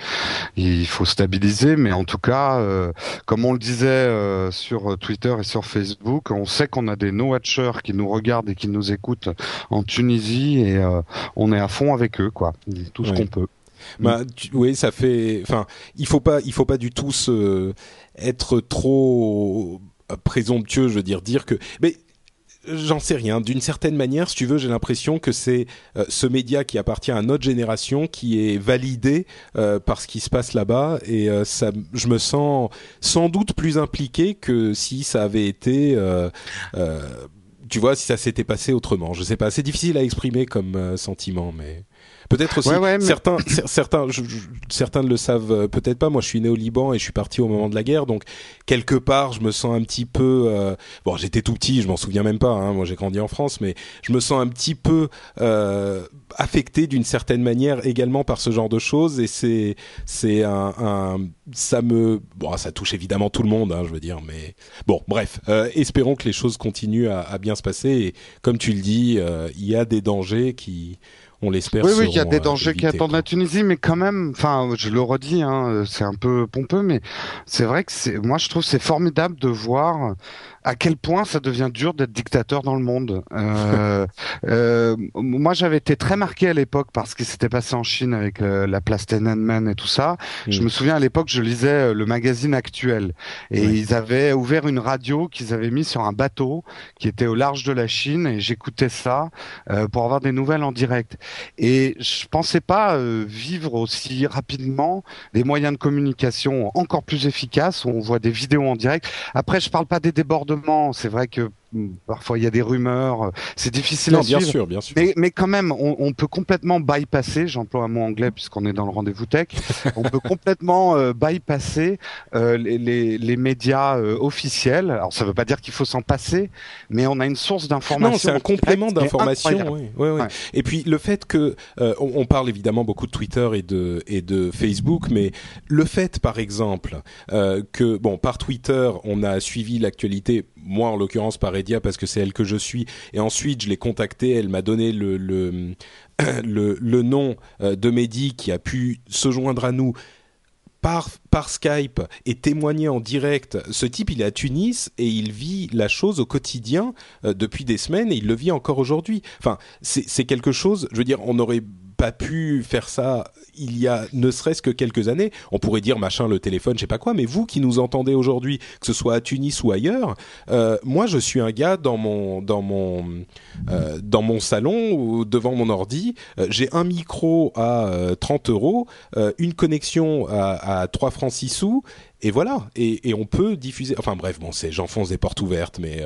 Il faut stabiliser, mais en tout cas, euh, comme on le disait euh, sur Twitter et sur Facebook, on sait qu'on a des no-watchers qui nous regardent et qui nous écoutent en Tunisie et euh, on est à fond avec eux, quoi. Tout ce Ouais. qu'on peut. Bah, oui, ça fait. Enfin, il faut pas, il faut pas du tout se être trop présomptueux. Je veux dire, dire que. Mais j'en sais rien. D'une certaine manière, si tu veux, j'ai l'impression que c'est euh, ce média qui appartient à notre génération qui est validé euh, par ce qui se passe là-bas, et euh, ça, je me sens sans doute plus impliqué que si ça avait été. tu vois, si ça s'était passé autrement. Je sais pas. C'est difficile à exprimer comme sentiment, mais. Peut-être aussi Ouais, ouais, mais- certains cer- certains je- je- certains ne le savent euh, peut-être pas. Moi je suis né au Liban et je suis parti au moment de la guerre. Donc quelque part je me sens un petit peu euh, bon j'étais tout petit je m'en souviens même pas hein, moi j'ai grandi en France mais je me sens un petit peu euh, affecté d'une certaine manière également par ce genre de choses. Et c'est c'est un, un ça me bon ça touche évidemment tout le monde hein, je veux dire mais bon bref euh, espérons que les choses continuent à, à bien se passer. Et comme tu le dis il y a des dangers qui on l'espère Oui, oui, il y a des euh, dangers qui attendent quoi. la Tunisie, mais quand même, enfin, je le redis, hein, c'est un peu pompeux, mais c'est vrai que c'est, moi, je trouve c'est formidable de voir à quel point ça devient dur d'être dictateur dans le monde. Euh, euh, moi, j'avais été très marqué à l'époque par ce qui s'était passé en Chine avec euh, la place Tiananmen et tout ça. Je Mm. me souviens à l'époque, je lisais euh, le magazine Actuel et ils avaient ouvert une radio qu'ils avaient mis sur un bateau qui était au large de la Chine et j'écoutais ça pour avoir des nouvelles en direct. Et je pensais pas euh, vivre aussi rapidement des moyens de communication encore plus efficaces où on voit des vidéos en direct. Après, je parle pas des débordements. C'est vrai que parfois il y a des rumeurs. C'est difficile non à bien suivre. sûr bien sûr Mais, mais quand même, on, on peut complètement bypasser, j'emploie un mot anglais puisqu'on est dans le rendez-vous tech, on peut complètement euh, bypasser euh, les, les, les médias euh, officiels. Alors ça veut pas dire qu'il faut s'en passer, mais on a une source d'information. Non, c'est un complément d'information. incroyable. Oui, oui, oui. Ouais. Et puis le fait que on, on parle évidemment beaucoup de Twitter et de et de Facebook, mais le fait, par exemple, que bon par Twitter on a suivi l'actualité, moi en l'occurrence par Edia parce que c'est elle que je suis, et ensuite je l'ai contactée, elle m'a donné le le, le nom euh, de Mehdi qui a pu se joindre à nous par, par Skype et témoigner en direct. Ce type, il est à Tunis et il vit la chose au quotidien euh, depuis des semaines et il le vit encore aujourd'hui. Enfin, c'est quelque chose, je veux dire, on n'aurait pas pu faire ça il y a ne serait-ce que quelques années. On pourrait dire machin le téléphone, je sais pas quoi, mais vous qui nous entendez aujourd'hui, que ce soit à Tunis ou ailleurs, euh, moi je suis un gars dans mon dans mon euh, dans mon salon ou devant mon ordi, euh, j'ai un micro à euh, 30 euros, une connexion à, à 3 francs 6 sous, et voilà. Et, et on peut diffuser. Enfin bref, bon, c'est j'enfonce des portes ouvertes, mais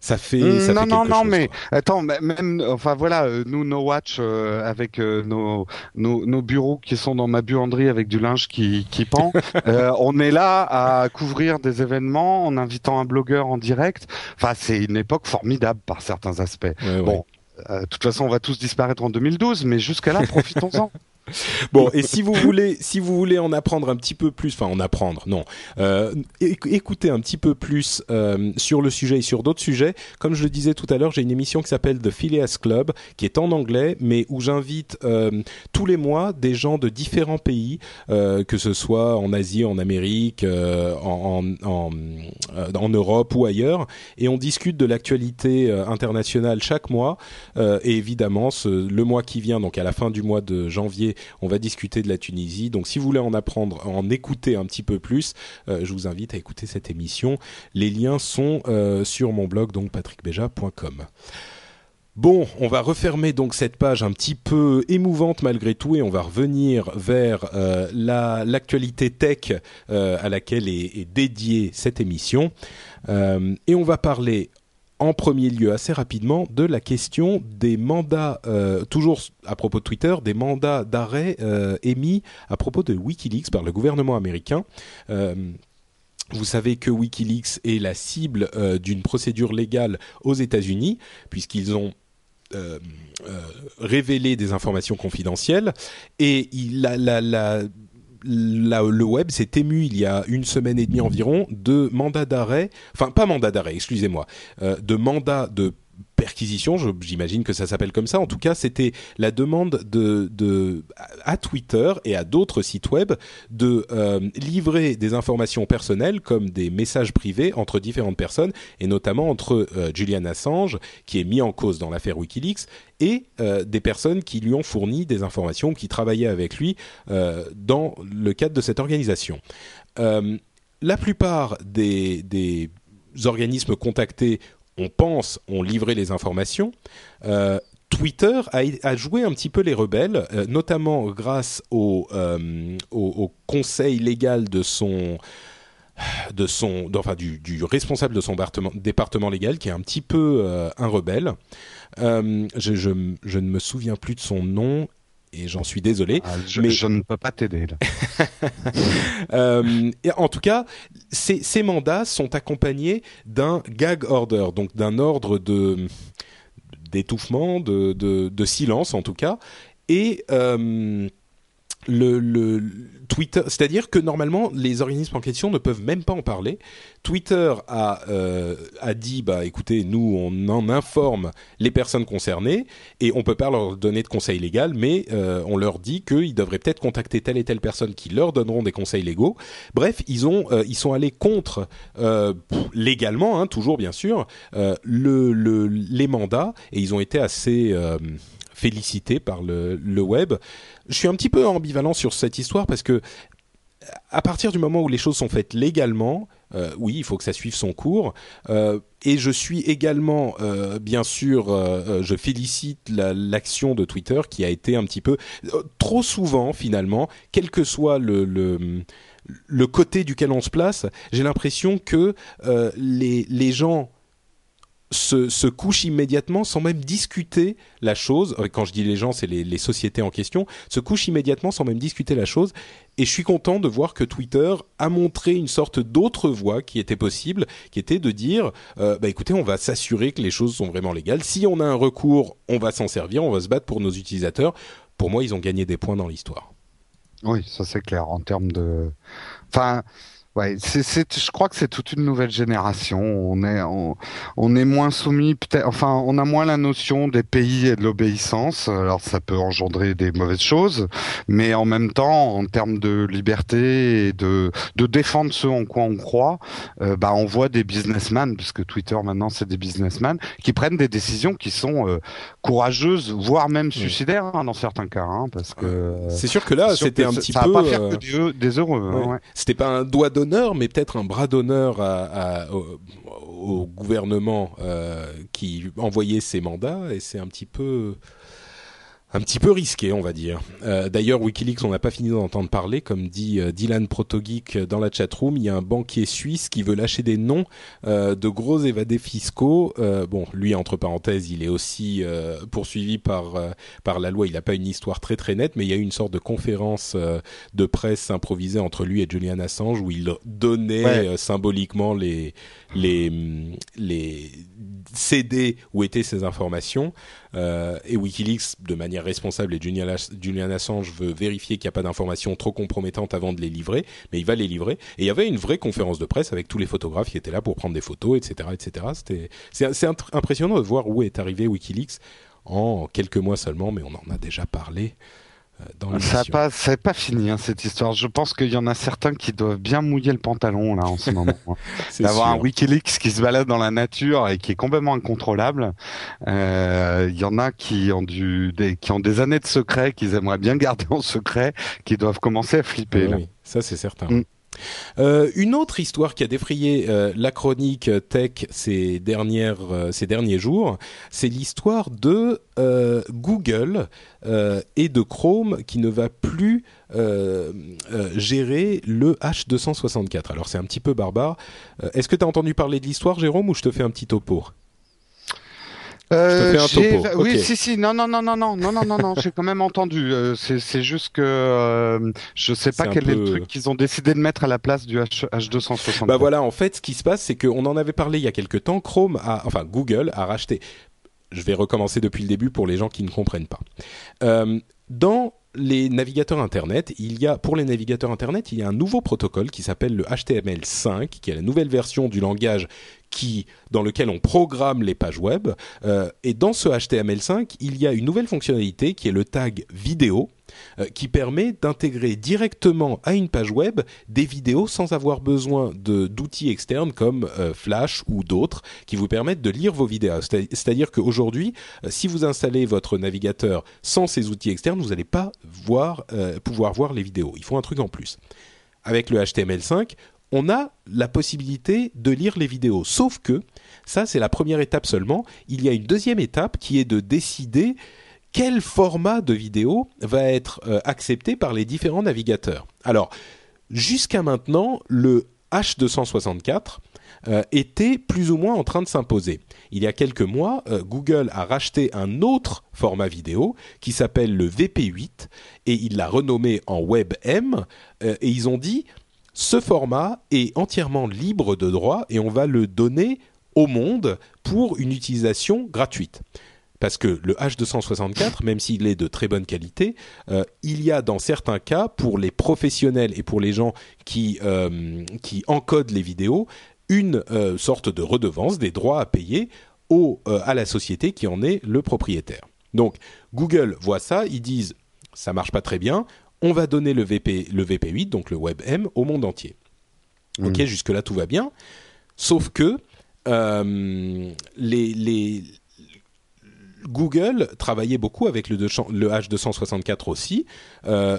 ça fait. Ça non, fait non, non, chose, mais quoi. attends, même, enfin voilà, euh, nous, No Watch, euh, avec euh, nos, nos, nos bureaux qui sont dans ma buanderie avec du linge qui, qui pend, on est là à couvrir des événements en invitant un blogueur en direct. Enfin, c'est une époque formidable par certains aspects. Ouais. Bon, de toute façon, on va tous disparaître en 2012, mais jusqu'à là, profitons-en. Bon, et si vous voulez, si vous voulez en apprendre un petit peu plus, enfin en apprendre, non, euh, éc- écoutez un petit peu plus euh, sur le sujet et sur d'autres sujets. Comme je le disais tout à l'heure, j'ai une émission qui s'appelle The Phileas Club, qui est en anglais, mais où j'invite euh, tous les mois des gens de différents pays, euh, que ce soit en Asie, en Amérique, en, en, Europe ou ailleurs, et on discute de l'actualité internationale chaque mois. Et évidemment, le mois qui vient, donc à la fin du mois de janvier, on va discuter de la Tunisie. Donc si vous voulez en apprendre, en écouter un petit peu plus, euh, je vous invite à écouter cette émission. Les liens sont euh, sur mon blog, donc patrickbeja.com. Bon, on va refermer donc cette page un petit peu émouvante malgré tout et on va revenir vers euh, la- l'actualité tech à laquelle est, dédiée cette émission. Et on va parler en premier lieu assez rapidement de la question des mandats, euh, toujours à propos de Twitter, des mandats d'arrêt euh, émis à propos de Wikileaks par le gouvernement américain. Euh, vous savez que Wikileaks est la cible d'une procédure légale aux États-Unis, puisqu'ils ont révéler des informations confidentielles et il la le web s'est ému il y a une semaine et demie environ de mandat d'arrêt, enfin pas mandat d'arrêt, excusez-moi, de mandat de perquisition, j'imagine que ça s'appelle comme ça. En tout cas, c'était la demande de, à Twitter et à d'autres sites web de euh, livrer des informations personnelles comme des messages privés entre différentes personnes et notamment entre euh, Julian Assange, qui est mis en cause dans l'affaire WikiLeaks, et euh, des personnes qui lui ont fourni des informations, qui travaillaient avec lui dans le cadre de cette organisation. la plupart des organismes contactés on pense, ont livré les informations. Euh, Twitter a, joué un petit peu les rebelles, euh, notamment grâce euh, au, conseil légal de son de son, enfin du, responsable de son département, légal, qui est un petit peu un rebelle. je, ne me souviens plus de son nom et j'en suis désolé. Ah, je, mais... je ne peux pas t'aider. euh, en tout cas, ces, ces, mandats sont accompagnés d'un gag order, donc d'un ordre de d'étouffement, de, de, de, silence en tout cas, et euh, le, Twitter, c'est-à-dire que normalement les organismes en question ne peuvent même pas en parler. Twitter a euh, a dit bah écoutez nous on en informe les personnes concernées et on peut pas leur donner de conseils légaux, mais euh, on leur dit qu'ils devraient peut-être contacter telle et telle personne qui leur donneront des conseils légaux. Bref ils ont euh, ils sont allés contre légalement hein, toujours bien sûr le, le, les mandats et ils ont été assez félicité par le, web. Je suis un petit peu ambivalent sur cette histoire parce que à partir du moment où les choses sont faites légalement, euh, oui, il faut que ça suive son cours. Euh, et je suis également, euh, bien sûr, je félicite l'action de Twitter qui a été un petit peu trop souvent finalement, quel que soit le, le, le côté duquel on se place, j'ai l'impression que les, les gens se, couchent immédiatement sans même discuter la chose. Quand je dis les gens, c'est les, les, sociétés en question. Se couchent immédiatement sans même discuter la chose. Et je suis content de voir que Twitter a montré une sorte d'autre voie qui était possible, qui était de dire, euh, bah écoutez, on va s'assurer que les choses sont vraiment légales. Si on a un recours, on va s'en servir, on va se battre pour nos utilisateurs. Pour moi, ils ont gagné des points dans l'histoire. Oui, ça c'est clair en termes de. Enfin Ouais, c'est, je crois que c'est toute une nouvelle génération. On est, on, est moins soumis, peut-être, enfin, on a moins la notion des pays et de l'obéissance. Alors, ça peut engendrer des mauvaises choses, mais en même temps, en termes de liberté et de, de défendre ce en quoi on croit, euh, bah, on voit des businessmen, puisque Twitter maintenant c'est des businessmen, qui prennent des décisions qui sont euh, courageuses, voire même suicidaires hein, dans certains cas, hein, parce que. C'est sûr que là, c'était un petit peu. Ça va pas faire que euh, des, heureux. Hein, ouais. C'était pas un doigt d'honneur mais peut-être un bras d'honneur au, gouvernement euh, qui envoyait ses mandats, et c'est un petit peu un petit peu risqué, on va dire. Euh, d'ailleurs, WikiLeaks, on n'a pas fini d'entendre parler. Comme dit euh, Dylan Protogeek dans la chatroom, il y a un banquier suisse qui veut lâcher des noms euh, de gros évadés fiscaux. bon, lui, entre parenthèses, il est aussi poursuivi par par la loi. Il n'a pas une histoire très très nette, mais il y a eu une sorte de conférence de presse improvisée entre lui et Julian Assange où il donnait symboliquement les les les CD où étaient ces informations. Euh, et WikiLeaks, de manière responsable, et Julian, Assange veut vérifier qu'il n'y a pas d'informations trop compromettantes avant de les livrer, mais il va les livrer. Et il y avait une vraie conférence de presse avec tous les photographes qui étaient là pour prendre des photos, etc., etc. C'est, impressionnant de voir où est arrivé WikiLeaks en quelques mois seulement, mais on en a déjà parlé. Euh, ça n'est pas, pas fini hein, cette histoire. Je pense qu'il y en a certains qui doivent bien mouiller le pantalon là en ce moment. Hein. D'avoir un WikiLeaks qui se balade dans la nature et qui est complètement incontrôlable. Euh, il y en a qui ont du, des, qui ont des années de secret qu'ils aimeraient bien garder en secret, qui doivent commencer à flipper. Oui, ça c'est certain. Mm. Euh, une autre histoire qui a défrayé euh, la chronique tech ces euh, ces derniers jours, c'est l'histoire de Google et de Chrome qui ne va plus gérer le H264. Alors c'est un petit peu barbare. Est-ce que tu as entendu parler de l'histoire, Jérôme, ou je te fais un petit topo? Euh, oui, si, si, non, non, non, non, non, non, non, non, non, j'ai quand même entendu. Euh, c'est juste que euh, je sais pas quel est le truc qu'ils ont décidé de mettre à la place du H, H260. Bah voilà, en fait, ce qui se passe, c'est qu'on en avait parlé il y a quelques temps. Chrome a, enfin, Google a racheté je vais recommencer depuis le début pour les gens qui ne comprennent pas. Euh, dans les navigateurs Internet, il y a pour les navigateurs Internet, il y a un nouveau protocole qui s'appelle le HTML5, qui est la nouvelle version du langage dans lequel on programme les pages web. Euh, et dans ce HTML5, il y a une nouvelle fonctionnalité qui est le tag vidéo, qui permet d'intégrer directement à une page web des vidéos sans avoir besoin d'outils externes comme euh, Flash ou d'autres qui vous permettent de lire vos vidéos. C'est-à-dire qu'aujourd'hui, si vous installez votre navigateur sans ces outils externes, vous n'allez pas voir, pouvoir voir les vidéos. Il faut un truc en plus. Avec le HTML5, on a la possibilité de lire les vidéos. Sauf que, ça c'est la première étape seulement, il y a une deuxième étape qui est de décider quel format de vidéo va être euh, accepté par les différents navigateurs? Alors, jusqu'à maintenant, le H264 euh, était plus ou moins en train de s'imposer. Il y a quelques mois, euh, Google a racheté un autre format vidéo qui s'appelle le VP8 et il l'a renommé en WebM et ils ont dit ce format est entièrement libre de droit et on va le donner au monde pour une utilisation gratuite. Parce que le H264, même s'il est de très bonne qualité, euh, il y a dans certains cas, pour les professionnels et pour les gens qui, euh, qui encodent les vidéos, une euh, sorte de redevance, des droits à payer au, à la société qui en est le propriétaire. Donc Google voit ça, ils disent ça marche pas très bien, on va donner le, VP, le VP8, donc le WebM, au monde entier. Ok, hmm. jusque-là tout va bien. Sauf que euh, les, Google travaillait beaucoup avec le, le H264 aussi. Euh,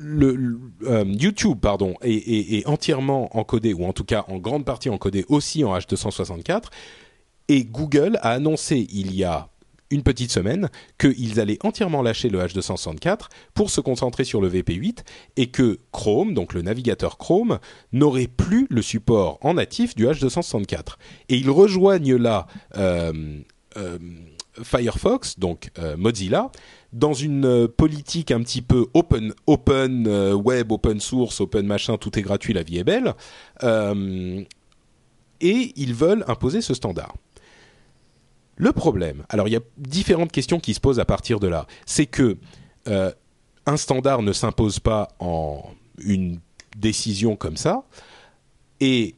euh, YouTube, pardon, est, entièrement encodé, ou en tout cas en grande partie encodé aussi en H264. Et Google a annoncé il y a une petite semaine qu'ils allaient entièrement lâcher le H264 pour se concentrer sur le VP8 et que Chrome, donc le navigateur Chrome, n'aurait plus le support en natif du H264. Et ils rejoignent là euh, Firefox, donc euh, Mozilla, dans une politique un petit peu open, open web, open source, open machin, tout est gratuit, la vie est belle. et ils veulent imposer ce standard. Le problème, alors il y a différentes questions qui se posent à partir de là, c'est que euh, un standard ne s'impose pas en une décision comme ça, et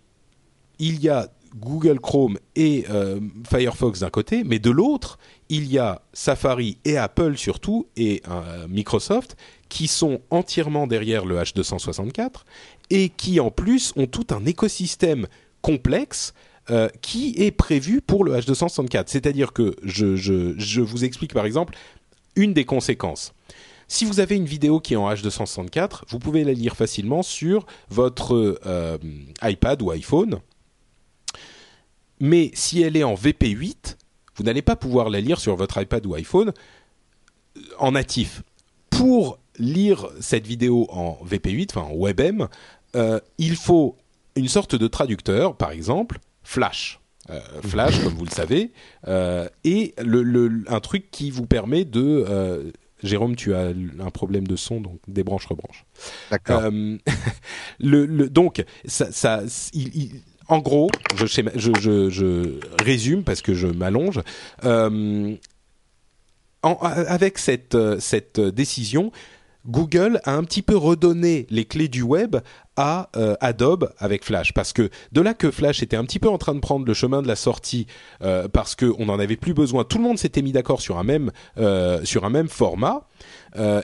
il y a Google Chrome et euh, Firefox d'un côté, mais de l'autre, il y a Safari et Apple surtout, et euh, Microsoft, qui sont entièrement derrière le H264, et qui en plus ont tout un écosystème complexe euh, qui est prévu pour le H264. C'est-à-dire que je, vous explique par exemple une des conséquences. Si vous avez une vidéo qui est en H264, vous pouvez la lire facilement sur votre iPad ou iPhone. Mais si elle est en VP8, vous n'allez pas pouvoir la lire sur votre iPad ou iPhone euh, en natif. Pour lire cette vidéo en VP8, enfin en WebM, il faut une sorte de traducteur, par exemple, Flash. Euh, Flash, comme vous le savez, euh, et le, un truc qui vous permet de... Euh, Jérôme, tu as un problème de son, donc débranche, rebranche. D'accord. le, donc, ça, ça en gros, je, résume parce que je m'allonge. avec cette, cette décision, Google a un petit peu redonné les clés du web à euh, Adobe avec Flash parce que de là que Flash était un petit peu en train de prendre le chemin de la sortie euh, parce qu'on n'en avait plus besoin, tout le monde s'était mis d'accord sur un même euh, sur un même format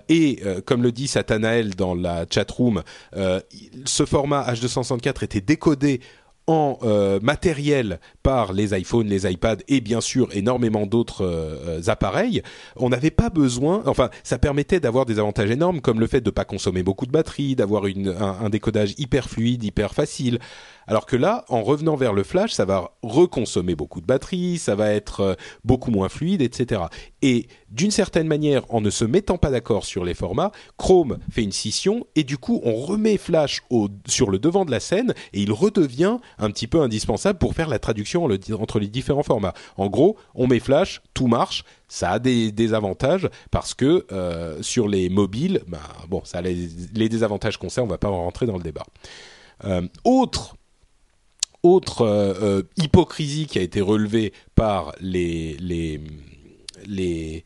et comme le dit Satanael dans la chatroom, ce format H264 était décodé en euh, matériel par les iPhones, les iPads et bien sûr énormément d'autres euh, appareils, on n'avait pas besoin. Enfin, ça permettait d'avoir des avantages énormes comme le fait de ne pas consommer beaucoup de batterie, d'avoir un, un, décodage hyper fluide, hyper facile. Alors que là, en revenant vers le flash, ça va reconsommer beaucoup de batterie, ça va être euh, beaucoup moins fluide, etc. Et d'une certaine manière, en ne se mettant pas d'accord sur les formats, Chrome fait une scission et du coup, on remet Flash sur le devant de la scène et il redevient un petit peu indispensable pour faire la traduction entre les différents formats. En gros, on met Flash, tout marche, ça a des, avantages parce que euh, sur les mobiles, bah, bon, ça les, désavantages qu'on sait, on va pas en rentrer dans le débat. Euh, autre autre hypocrisie qui a été relevée par les les les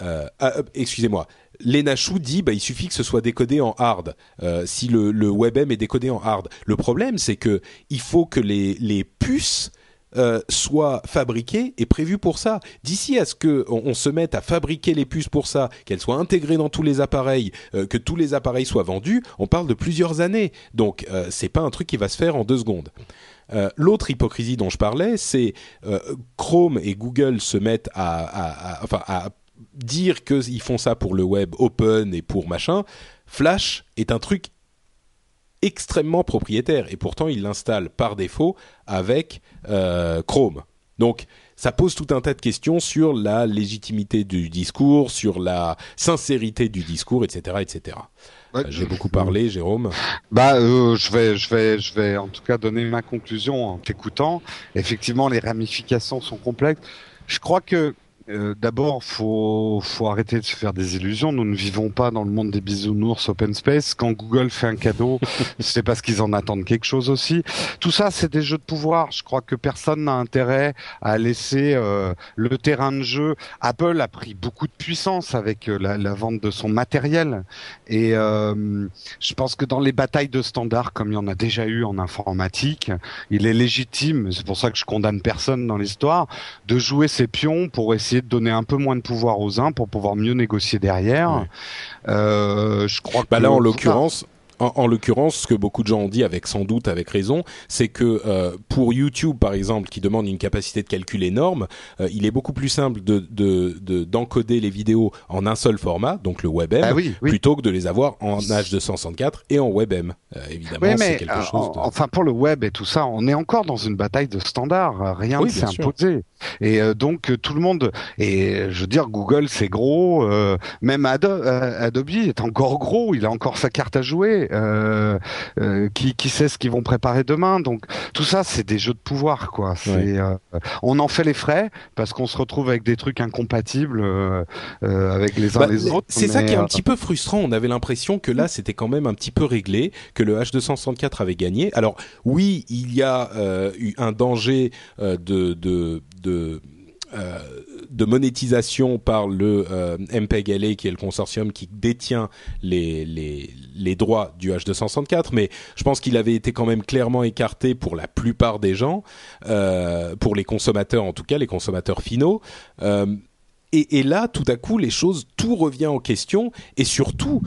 ah, excusez-moi Lena Chou dit bah, il suffit que ce soit décodé en hard si le, le WebM est décodé en hard. Le problème c'est que il faut que les, les puces euh, soit fabriquée et prévue pour ça. D'ici à ce que on, se mette à fabriquer les puces pour ça, qu'elles soient intégrées dans tous les appareils, euh, que tous les appareils soient vendus, on parle de plusieurs années. Donc euh, c'est pas un truc qui va se faire en deux secondes. L'autre hypocrisie dont je parlais, c'est Chrome et Google se mettent à, dire qu'ils font ça pour le web open et pour machin. Flash est un truc extrêmement propriétaire et pourtant il l'installe par défaut avec euh, Chrome. Donc ça pose tout un tas de questions sur la légitimité du discours, sur la sincérité du discours, etc., etc. Euh, j'ai beaucoup parlé, Jérôme. Bah, euh, je vais, je vais, je vais en tout cas donner ma conclusion en t'écoutant. Effectivement, les ramifications sont complexes. Je crois que euh, d'abord, faut faut arrêter de se faire des illusions. Nous ne vivons pas dans le monde des bisounours open space. Quand Google fait un cadeau, c'est parce qu'ils en attendent quelque chose aussi. Tout ça, c'est des jeux de pouvoir. Je crois que personne n'a intérêt à laisser euh, le terrain de jeu. Apple a pris beaucoup de puissance avec euh, la, la, vente de son matériel, et je pense que dans les batailles de standards, comme il y en a déjà eu en informatique, il est légitime. C'est pour ça que je condamne personne dans l'histoire de jouer ses pions pour essayer de donner un peu moins de pouvoir aux uns pour pouvoir mieux négocier derrière. Euh, je crois bah que là, en l'occurrence, en, l'occurrence, ce que beaucoup de gens ont dit, avec sans doute avec raison, c'est que euh, pour YouTube, par exemple, qui demande une capacité de calcul énorme, euh, il est beaucoup plus simple de d'encoder les vidéos en un seul format, donc le WebM, ah plutôt que de les avoir en H264 et en WebM. Euh, évidemment, c'est quelque chose. De... Enfin, pour le web et tout ça, on est encore dans une bataille de standards. Rien ne s'est imposé. Et donc tout le monde. Et je veux dire, Google c'est gros. même Adobe est encore gros. Il a encore sa carte à jouer. Euh, euh, qui, qui sait ce qu'ils vont préparer demain. Donc tout ça, c'est des jeux de pouvoir, quoi. Euh, on en fait les frais parce qu'on se retrouve avec des trucs incompatibles avec les uns bah, les autres. C'est ça qui est un petit peu frustrant. On avait l'impression que là, c'était quand même un petit peu réglé, que le H264 avait gagné. Alors oui, il y a eu un danger de, de, de euh, de monétisation par le euh, MPEG-LA qui est le consortium qui détient les, les, droits du H264, mais je pense qu'il avait été quand même clairement écarté pour la plupart des gens, euh, pour les consommateurs en tout cas, les consommateurs finaux. Euh, et, et, là, tout à coup, les choses, tout revient en question, et surtout,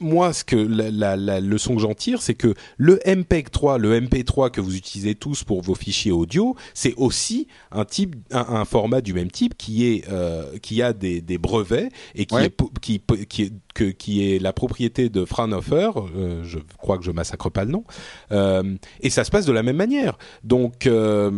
moi, ce que la, la, leçon que j'en tire, c'est que le MPEG 3, le MP3 que vous utilisez tous pour vos fichiers audio, c'est aussi un type, un, format du même type qui est euh, qui a des, des, brevets et qui est qui qui est que, qui est la propriété de Fraunhofer. Euh, je crois que je massacre pas le nom. Euh, et ça se passe de la même manière. Donc euh,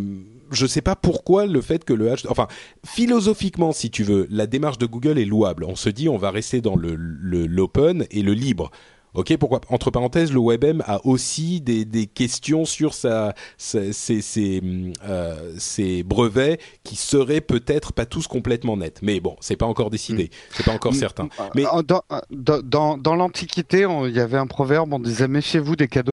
je sais pas pourquoi le fait que le H, enfin philosophiquement si tu veux, la démarche de Google est louable. On se dit on va rester dans le l'open et le libre. Ok, pourquoi Entre parenthèses, le WebM a aussi des, des questions sur sa, ses, ses, euh, ses, brevets qui seraient peut-être pas tous complètement nets. Mais bon, c'est pas encore décidé, mm. c'est pas encore mm. certain. Mais dans, dans, dans l'Antiquité, il y avait un proverbe, on disait méfiez-vous des cadeaux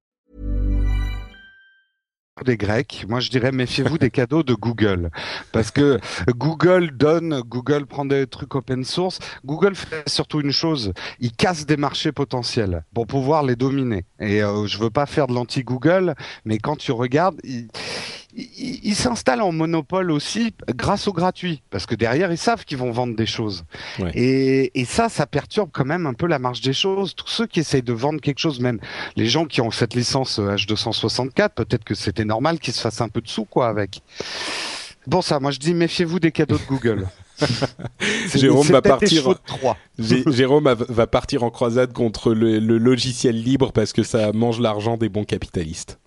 Des Grecs, moi je dirais méfiez-vous des cadeaux de Google, parce que Google donne, Google prend des trucs open source. Google fait surtout une chose, il casse des marchés potentiels pour pouvoir les dominer. Et euh, je veux pas faire de l'anti-Google, mais quand tu regardes, il, il, il s'installe en monopole aussi grâce au gratuit, parce que derrière ils savent qu'ils vont vendre des choses. Ouais. Et, et ça, ça perturbe quand même un peu la marche des choses. Tous ceux qui essayent de vendre quelque chose, même les gens qui ont cette licence euh, H264, peut-être que c'était normal qu'ils se fassent un peu de sous quoi avec. Bon ça, moi je dis méfiez-vous des cadeaux de Google. Jérôme va partir- Jérôme va partir en croisade contre le, le logiciel libre parce que ça mange l'argent des bons capitalistes.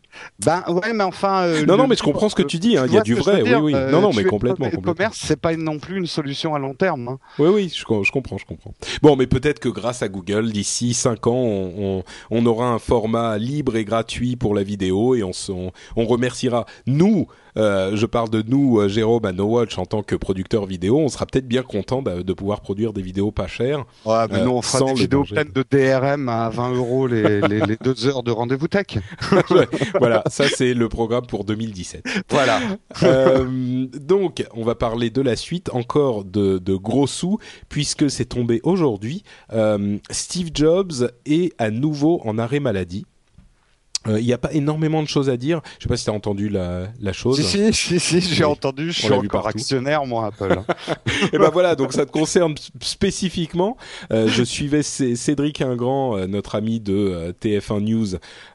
Ben ouais, mais enfin. euh, Non, le- non, mais je comprends ce que tu dis, hein, il y a du vrai, oui, oui. euh, Non, non, mais complètement, com- Le commerce, c'est pas non plus une solution à long terme. hein. Oui, oui, je, com- je comprends, je comprends. Bon, mais peut-être que grâce à Google, d'ici 5 ans, on, on, on aura un format libre et gratuit pour la vidéo et on, on, on remerciera nous. Euh, je parle de nous, euh, Jérôme, à No Watch, en tant que producteur vidéo. On sera peut-être bien content de, de pouvoir produire des vidéos pas chères. Ouais, mais Euh, nous, on fera sans des vidéos pleines de DRM à 20 euros les, les, les deux heures de rendez-vous tech. voilà, ça c'est le programme pour 2017. Voilà. Euh, donc, on va parler de la suite, encore de, de gros sous, puisque c'est tombé aujourd'hui. Euh, Steve Jobs est à nouveau en arrêt maladie. Euh, Il n'y a pas énormément de choses à dire. Je sais pas si tu as entendu la, la chose. Si, si, si, si, j'ai Oui. entendu, je On suis encore actionnaire, moi, Apple. hein. Et ben voilà, donc ça te concerne spécifiquement. Euh, je suivais Cédric Ingrand, euh, notre ami de euh, TF1 News,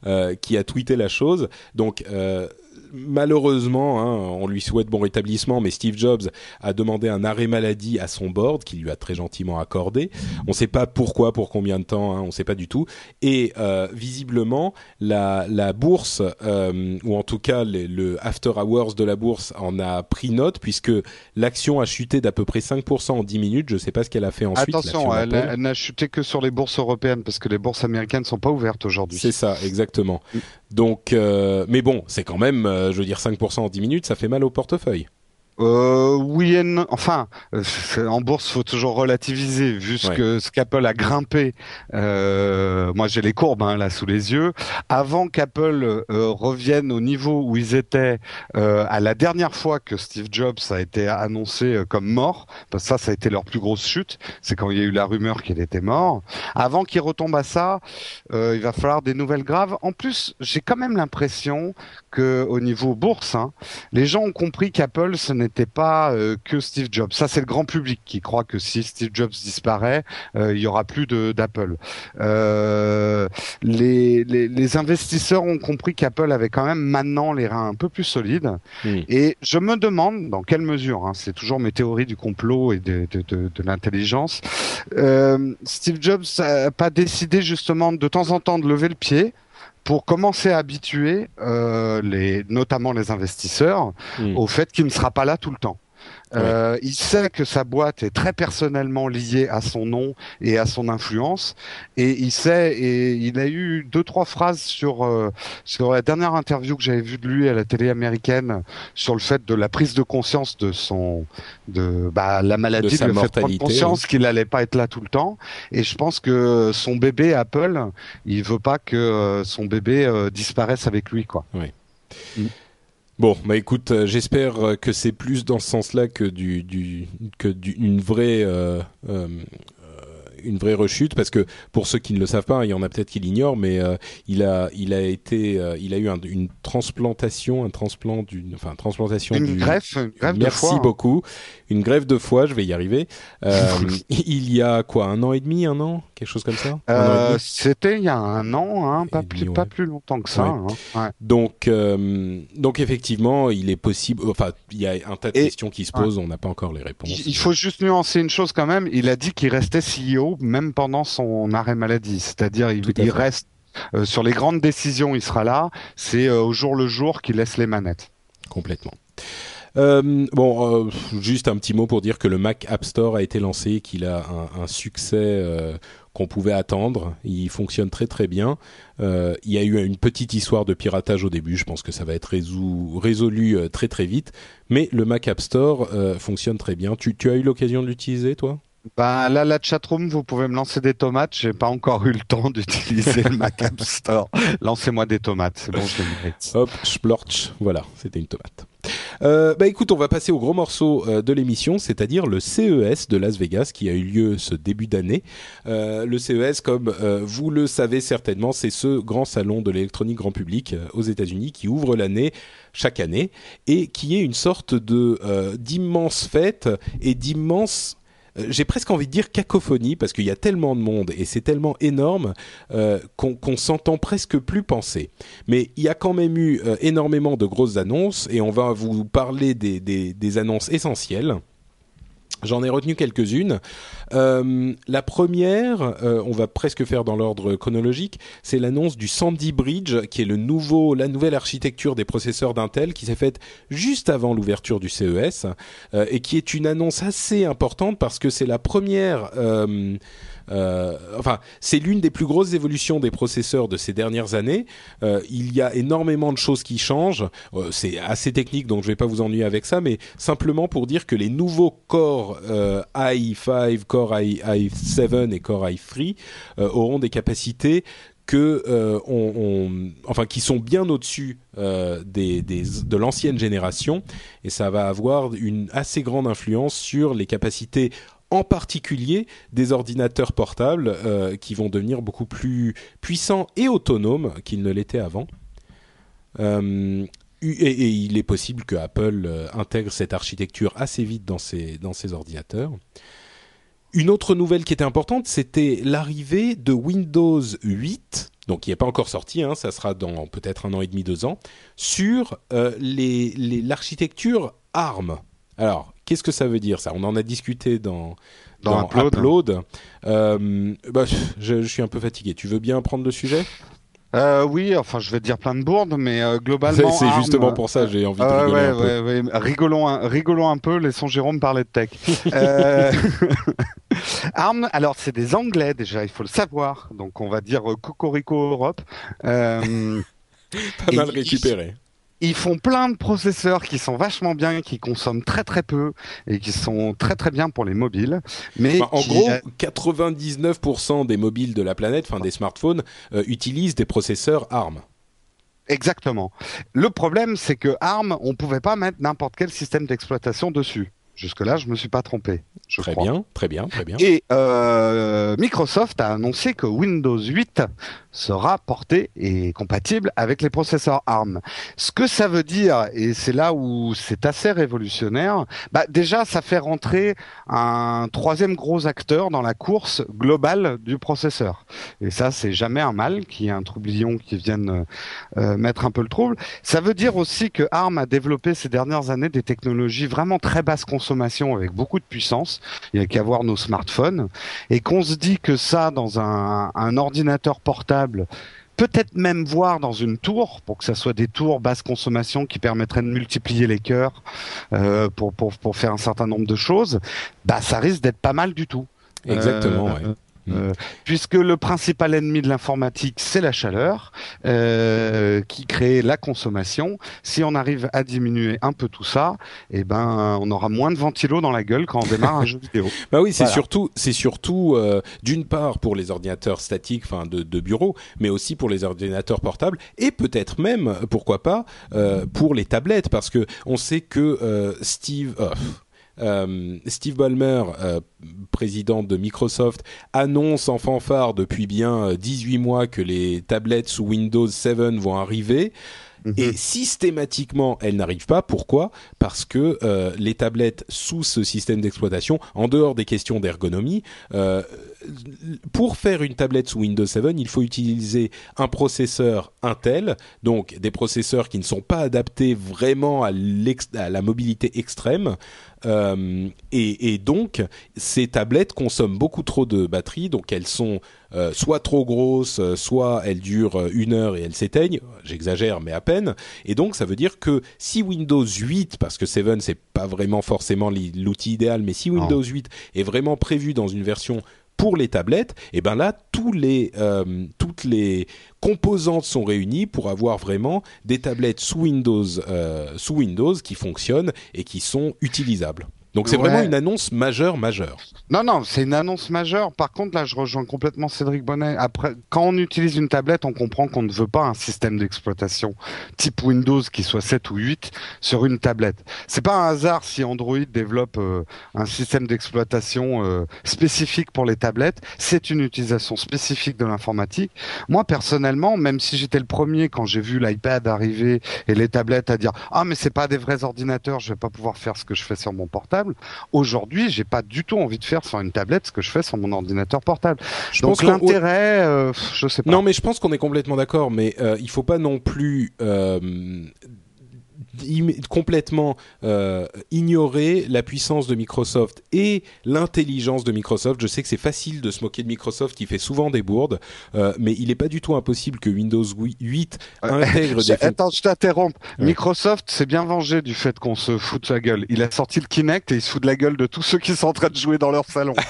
euh, qui a tweeté la chose. Donc euh, malheureusement, hein, on lui souhaite bon rétablissement, mais Steve Jobs a demandé un arrêt maladie à son board, qui lui a très gentiment accordé. On ne sait pas pourquoi, pour combien de temps, hein, on ne sait pas du tout. Et euh, visiblement, la, la bourse, euh, ou en tout cas les- le after hours de la bourse, en a pris note, puisque l'action a chuté d'à peu près 5% en 10 minutes. Je ne sais pas ce qu'elle a fait ensuite. Attention, elle, elle n'a chuté que sur les bourses européennes parce que les bourses américaines sont pas ouvertes aujourd'hui. C'est ça, exactement. Donc, euh, mais bon, c'est quand même, euh, je veux dire, 5% en 10 minutes, ça fait mal au portefeuille. Euh, oui et non. Enfin, euh, en bourse, faut toujours relativiser. Vu ce Ouais. que ce qu'Apple a grimpé, euh, moi j'ai les courbes hein, là sous les yeux. Avant qu'Apple euh, revienne au niveau où ils étaient euh, à la dernière fois que Steve Jobs a été annoncé euh, comme mort, parce que ça, ça a été leur plus grosse chute. C'est quand il y a eu la rumeur qu'il était mort. Avant qu'il retombe à ça, euh, il va falloir des nouvelles graves. En plus, j'ai quand même l'impression que au niveau bourse, hein, les gens ont compris qu'Apple, ce n'était pas euh, que Steve Jobs. Ça, c'est le grand public qui croit que si Steve Jobs disparaît, euh, il y aura plus de- d'Apple. Euh, les, les, les investisseurs ont compris qu'Apple avait quand même maintenant les reins un peu plus solides. Mm. Et je me demande dans quelle mesure, hein, c'est toujours mes théories du complot et de, de, de, de l'intelligence, euh, Steve Jobs n'a pas décidé justement de temps en temps de lever le pied pour commencer à habituer euh, les, notamment les investisseurs Mm. au fait qu'il ne sera pas là tout le temps. Euh, il sait que sa boîte est très personnellement liée à son nom et à son influence, et il sait et il a eu deux trois phrases sur euh, sur la dernière interview que j'avais vue de lui à la télé américaine sur le fait de la prise de conscience de son de bah, la maladie, De sa a fait prendre conscience qu'il allait pas être là tout le temps, et je pense que son bébé Apple, il veut pas que euh, son bébé euh, disparaisse avec lui quoi. Bon, bah écoute, euh, j'espère euh, que c'est plus dans ce sens-là que du, du que vraie euh, une vraie rechute, parce que pour ceux qui ne le savent pas, il y en a peut-être qui l'ignorent, mais euh, il a il a été euh, il a eu un- une transplantation, un transplant d'une enfin transplantation Une du greffe, une greffe de Merci foie. hein. beaucoup. Une greffe de foie, je vais y arriver. Euh, il y a quoi, un an et demi, un an, quelque chose comme ça? C'était il y a un an, hein, pas plus pas plus longtemps que ça. Ouais. hein. Ouais. Donc, donc effectivement, il est possible. Enfin, il y a un tas de Et- questions qui se posent. On n'a pas encore les réponses. Il il faut juste nuancer une chose quand même. Il a dit qu'il restait CEO même pendant son arrêt maladie, c'est-à-dire il, à reste euh, sur les grandes décisions, il sera là. C'est euh, au jour le jour qu'il laisse les manettes. complètement. Euh, bon, euh, juste un petit mot pour dire que le Mac App Store a été lancé, qu'il a un, un succès euh, qu'on pouvait attendre. Il fonctionne très très bien. Il y a eu une petite histoire de piratage au début. Je pense que ça va être résolu très très vite. Mais le Mac App Store fonctionne très bien. Tu, tu as eu l'occasion de l'utiliser, toi? Bah là, la chatroom, vous pouvez me lancer des tomates. J'ai pas encore eu le temps d'utiliser le Mac App Store. Lancez-moi des tomates, c'est bon, je mérite. Hop, splorch, voilà, c'était une tomate. Euh, bah écoute, on va passer au gros morceau euh, de l'émission, c'est-à-dire le CES de Las Vegas qui a eu lieu ce début d'année. Euh, le CES, comme euh, vous le savez certainement, c'est ce grand salon de l'électronique grand public aux États-Unis qui ouvre l'année chaque année et qui est une sorte de d'immense fête et d'immense j'ai presque envie de dire cacophonie parce qu'il y a tellement de monde et c'est tellement énorme euh, qu'on s'entend presque plus penser. Mais il y a quand même eu euh, énormément de grosses annonces et on va vous parler des annonces essentielles. J'en ai retenu quelques-unes. Euh, la première, euh, on va presque faire dans l'ordre chronologique, c'est l'annonce du Sandy Bridge, qui est le nouveau, la nouvelle architecture des processeurs d'Intel, qui s'est faite juste avant l'ouverture du CES, euh, et qui est une annonce assez importante parce que c'est la première. Euh, enfin, c'est l'une des plus grosses évolutions des processeurs de ces dernières années. Euh, il y a énormément de choses qui changent. Euh, c'est assez technique, donc je vais pas vous ennuyer avec ça, mais simplement pour dire que les nouveaux Core euh, i5, Core i, i7 et Core i3 euh, auront des capacités que enfin qui sont bien au-dessus des, des, de l'ancienne génération et ça va avoir une assez grande influence sur les capacités en particulier des ordinateurs portables euh, qui vont devenir beaucoup plus puissants et autonomes qu'ils ne l'étaient avant. Euh, et, il est possible que Apple euh, intègre cette architecture assez vite dans ses, ordinateurs. Une autre nouvelle qui était importante, c'était l'arrivée de Windows 8, donc qui n'est pas encore sorti, hein, ça sera dans peut-être un an et demi, deux ans, sur l'architecture ARM. Alors, qu'est-ce que ça veut dire ça? On en a discuté dans, Dans Upload. Euh, bah, je, je suis un peu fatigué. Tu veux bien prendre le sujet? Euh, oui, enfin, je vais te dire plein de bourdes, mais euh, globalement. C'est justement pour ça j'ai envie de rigoler ouais, un peu. ouais, ouais. Rigolons, un, rigolons un peu, laissons Jérôme parler de tech. ARM, alors c'est des Anglais déjà, il faut le savoir. Donc on va dire Cocorico Europe. Pas mal récupéré. ils font plein de processeurs qui sont vachement bien, qui consomment très très peu et qui sont très très bien pour les mobiles. Mais Bah, en qui, gros, euh, 99% des mobiles de la planète, enfin des smartphones, euh, utilisent des processeurs ARM. Exactement. Le problème, c'est que ARM, on pouvait pas mettre n'importe quel système d'exploitation dessus. Jusque-là, je me suis pas trompé. Je Très crois. bien, très bien, très bien. Et euh, Microsoft a annoncé que Windows 8 sera porté et compatible avec les processeurs ARM. Ce que ça veut dire, et c'est là où c'est assez révolutionnaire, bah déjà ça fait rentrer un troisième gros acteur dans la course globale du processeur. Et ça c'est jamais un mal qu'il y ait un troublion qui vienne euh, mettre un peu le trouble. Ça veut dire aussi que ARM a développé ces dernières années des technologies vraiment très basse consommation avec beaucoup de puissance. Il y a qu'à voir nos smartphones et qu'on se dit que ça dans un, un ordinateur portable peut-être même voir dans une tour pour que ça soit des tours basse consommation qui permettraient de multiplier les cœurs euh, pour, pour, pour faire un certain nombre de choses, bah ça risque d'être pas mal du tout. Exactement, Euh, ouais. Euh, puisque le principal ennemi de l'informatique, c'est la chaleur, euh, qui crée la consommation. Si on arrive à diminuer un peu tout ça, eh ben, on aura moins de ventilo dans la gueule quand on démarre un jeu vidéo. Bah oui, c'est Voilà. surtout, c'est surtout euh, d'une part pour les ordinateurs statiques, enfin de, de bureau, mais aussi pour les ordinateurs portables et peut-être même, pourquoi pas, euh, pour les tablettes, parce que on sait que euh, Steve. euh, Steve Ballmer, euh, président de Microsoft, annonce en fanfare depuis bien euh, 18 mois que les tablettes sous Windows 7 vont arriver. Et systématiquement, elles n'arrivent pas. Pourquoi? Parce que euh, les tablettes sous ce système d'exploitation, en dehors des questions d'ergonomie, euh, pour faire une tablette sous Windows 7, il faut utiliser un processeur Intel, donc des processeurs qui ne sont pas adaptés vraiment à la mobilité extrême. Euh, et, et donc, ces tablettes consomment beaucoup trop de batterie, donc elles sont euh, soit trop grosses, euh, soit elles durent une heure et elles s'éteignent. J'exagère, mais à peine. Et donc, ça veut dire que si Windows 8, parce que 7 c'est pas vraiment forcément l'outil idéal, mais si Windows 8 est vraiment prévu dans une version pour les tablettes, et ben là tous les euh, toutes les composantes sont réunies pour avoir vraiment des tablettes sous Windows euh, sous Windows qui fonctionnent et qui sont utilisables. Donc c'est Ouais. vraiment une annonce majeure, majeure. Non, non, c'est une annonce majeure. Par contre, là, je rejoins complètement Cédric Bonnet. Après, quand on utilise une tablette, on comprend qu'on ne veut pas un système d'exploitation type Windows qui soit 7 ou 8 sur une tablette. C'est pas un hasard si Android développe euh, un système d'exploitation euh, spécifique pour les tablettes. C'est une utilisation spécifique de l'informatique. Moi, personnellement, même si j'étais le premier quand j'ai vu l'iPad arriver et les tablettes à dire ah mais c'est pas des vrais ordinateurs, je vais pas pouvoir faire ce que je fais sur mon portable. Aujourd'hui, j'ai pas du tout envie de faire sur une tablette ce que je fais sur mon ordinateur portable. Je Donc l'intérêt, euh, je sais pas. Non, mais je pense qu'on est complètement d'accord, mais euh, il faut pas non plus euh, complètement euh, ignorer la puissance de Microsoft et l'intelligence de Microsoft. Je sais que c'est facile de se moquer de Microsoft qui fait souvent des bourdes, euh, mais il n'est pas du tout impossible que Windows 8 intègre Je- des Attends, je t'interromps. Ouais. Microsoft s'est bien vengé du fait qu'on se fout de sa gueule. Il a sorti le Kinect et il se fout de la gueule de tous ceux qui sont en train de jouer dans leur salon.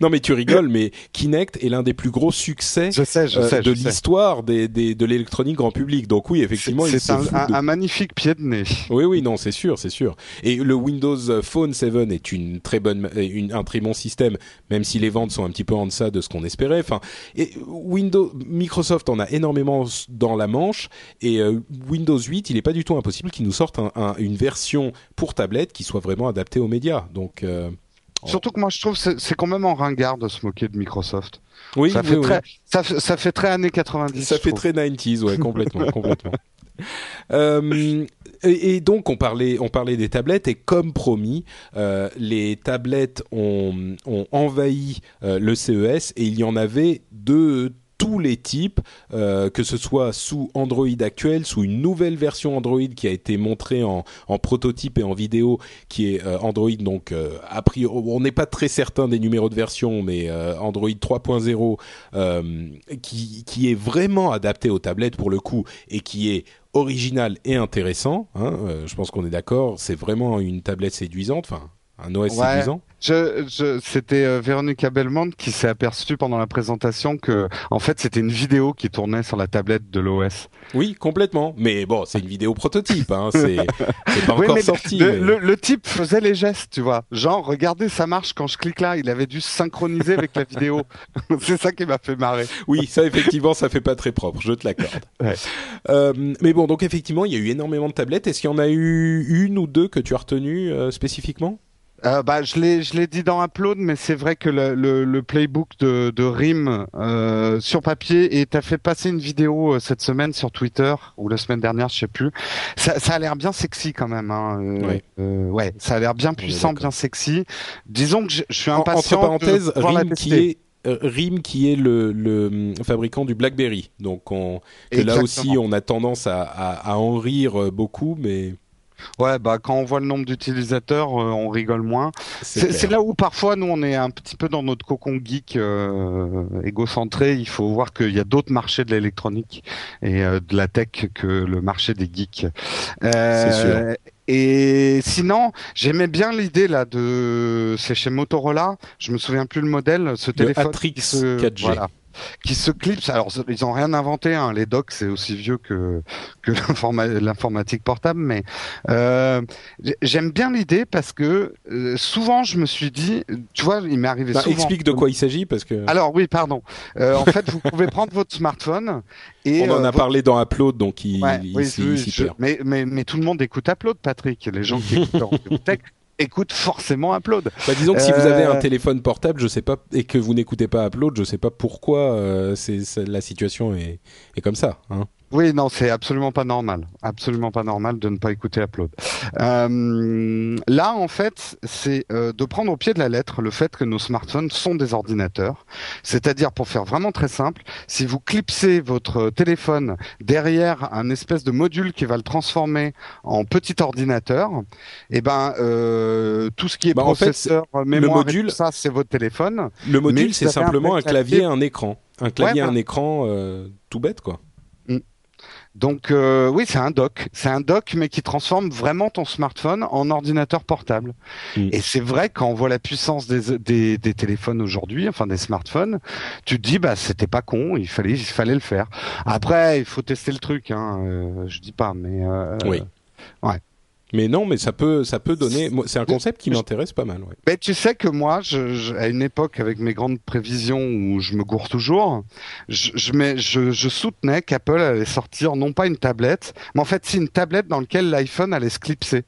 Non, mais tu rigoles, mais Kinect est l'un des plus gros succès Je sais, je euh, sais, de l'histoire des, des- de l'électronique grand public. Donc oui, effectivement, il C'est un, un- magnifique pied de nez. Oui, oui, non, c'est sûr, c'est sûr. Et le Windows Phone 7 est une très bonne, une, un très bon système, même si les ventes sont un petit peu en deçà de ce qu'on espérait. Enfin, et Windows, Microsoft en a énormément dans la manche, et euh, Windows 8, il n'est pas du tout impossible qu'ils nous sortent un- un- une version pour tablette qui soit vraiment adaptée aux médias. Donc, euh, Surtout que moi je trouve que c'est c'est quand même en ringard de se moquer de Microsoft. oui, ça, oui, fait oui. très, ça, fait- ça fait très années 90. Ça fait trouve. très 90s, ouais, complètement, complètement. Euh, et, donc on parlait, on parlait des tablettes et comme promis, euh, les tablettes ont, envahi euh, le CES et il y en avait de tous les types, euh, que ce soit sous Android actuel, sous une nouvelle version Android qui a été montrée en, prototype et en vidéo, qui est euh, Android donc euh, a priori, on n'est pas très certain des numéros de version, mais euh, Android 3.0 euh, qui, est vraiment adapté aux tablettes pour le coup et qui est original et intéressant. Hein, je pense qu'on est d'accord. C'est vraiment une tablette séduisante, enfin un OS Ouais. séduisant. Je, je, c'était euh, Véronica Belmont qui s'est aperçue pendant la présentation que, en fait, c'était une vidéo qui tournait sur la tablette de l'OS. Oui, complètement. Mais bon, c'est une vidéo prototype. Hein, c'est c'est pas Oui, encore sorti. Le, mais- le- le type faisait les gestes, tu vois. Genre, regardez, ça marche quand je clique là. Il avait dû se synchroniser avec la vidéo. C'est ça qui m'a fait marrer. Oui, ça effectivement, ça fait pas très propre. Je te l'accorde. Ouais. Euh, mais bon, donc effectivement, il y a eu énormément de tablettes. Est-ce qu'il y en a eu une ou deux que tu as retenues euh, spécifiquement? Euh, bah, je l'ai, je l'ai dit dans Upload, mais c'est vrai que le, le, le playbook de, de RIM euh, sur papier et t'as fait passer une vidéo euh, cette semaine sur Twitter ou la semaine dernière, je sais plus. Ça, ça a l'air bien sexy quand même. Hein. euh, Ouais. euh, ouais, ça a l'air bien puissant, bien sexy. Disons que je, je suis En- impatient Entre parenthèses, de pouvoir la RIM qui est RIM qui est le, le hum, fabricant du BlackBerry. Donc on, que là aussi, on a tendance à, à, à en rire beaucoup, mais Ouais, bah quand on voit le nombre d'utilisateurs, euh, on rigole moins. c'est là où parfois nous on est un petit peu dans notre cocon geek euh, égocentré. Il faut voir qu'il y a d'autres marchés de l'électronique et euh, de la tech que le marché des geeks. Euh, C'est sûr. Et sinon, j'aimais bien l'idée là de, c'est chez Motorola. Je me souviens plus le modèle. Ce téléphone Atrix se, 4G. voilà, qui se clipse. Alors ils ont rien inventé. Hein. Les docks c'est aussi vieux que que l'informa- l'informatique portable, mais euh, j'ai- j'aime bien l'idée parce que euh, souvent je me suis dit, tu vois, il m'est arrivé Bah, souvent. explique de quoi il s'agit parce que Alors oui, pardon. Euh, en fait, vous pouvez prendre votre smartphone et on en a votre- parlé dans Upload, donc il, Ouais, il oui, oui, je- mais tout le monde écoute Upload, Patrick. Les gens qui écoutent en tech écoutent forcément Upload. Bah, disons que si vous avez un Euh, téléphone portable, je sais pas, et que vous n'écoutez pas Upload, je sais pas pourquoi euh, c'est- la situation est, est comme ça. Hein. Oui, non, c'est absolument pas normal. Absolument pas normal de ne pas écouter Upload. Euh, là, en fait, c'est euh, de prendre au pied de la lettre le fait que nos smartphones sont des ordinateurs. C'est-à-dire, pour faire vraiment très simple, si vous clipsez votre téléphone derrière un espèce de module qui va le transformer en petit ordinateur, eh ben, euh, tout ce qui est Bah, en fait, processeur, mémoire, et module- tout ça, c'est votre téléphone. Le module, c'est simplement un clavier, un écran, un clavier, voilà. un écran, euh, tout bête quoi. Donc euh, oui, c'est un dock. C'est un dock, mais qui transforme vraiment ton smartphone en ordinateur portable. Mm. Et c'est vrai quand on voit la puissance des, des, des téléphones aujourd'hui, enfin des smartphones, tu te dis bah c'était pas con, il fallait il fallait le faire. Après, il faut tester le truc. Hein, euh, je dis pas, mais euh, Oui. ouais. Mais non, mais ça peut, ça peut donner. C'est un concept qui m'intéresse pas mal. Ouais. Mais tu sais que moi, je, à une époque, avec mes grandes prévisions où je me gourre toujours, je, je, je soutenais qu'Apple allait sortir non pas une tablette, mais en fait, c'est une tablette dans laquelle l'iPhone allait se clipser.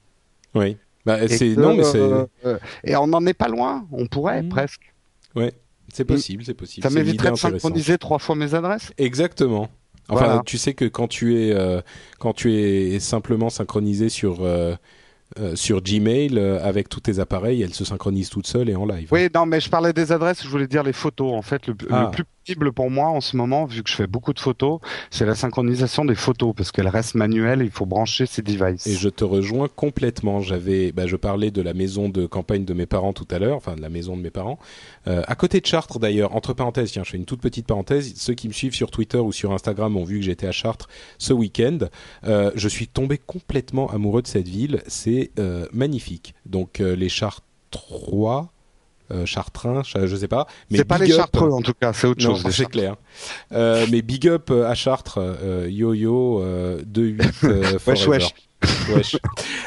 Oui. Bah, c'est non, mais c'est. Euh, et on n'en est pas loin. On pourrait mmh. presque. Ouais, c'est possible, c'est possible. Ça m'éviterait de synchroniser trois fois mes adresses. Exactement. Enfin, tu sais que quand tu es euh, quand tu es simplement synchronisé sur euh, euh, sur Gmail avec tous tes appareils, elle se synchronise toute seule et en live. Oui, non, mais je parlais des adresses, je voulais dire les photos. En fait, le, le ah. Plus pour moi en ce moment, vu que je fais beaucoup de photos, c'est la synchronisation des photos parce qu'elle reste manuelle. Il faut brancher ces devices. Et je te rejoins complètement. J'avais, bah, je parlais de la maison de campagne de mes parents tout à l'heure, enfin de la maison de mes parents, euh, à côté de Chartres d'ailleurs. Entre parenthèses, tiens, je fais une toute petite parenthèse. Ceux qui me suivent sur Twitter ou sur Instagram ont vu que j'étais à Chartres ce week-end. Euh, je suis tombé complètement amoureux de cette ville. C'est euh, magnifique. Donc les Chartres 3 euh, Chartrain, je sais pas. C'est pas les Chartreux en tout cas, c'est autre chose. C'est clair. Euh, mais big up à Chartres, yo yo, 2-8 wesh, wesh.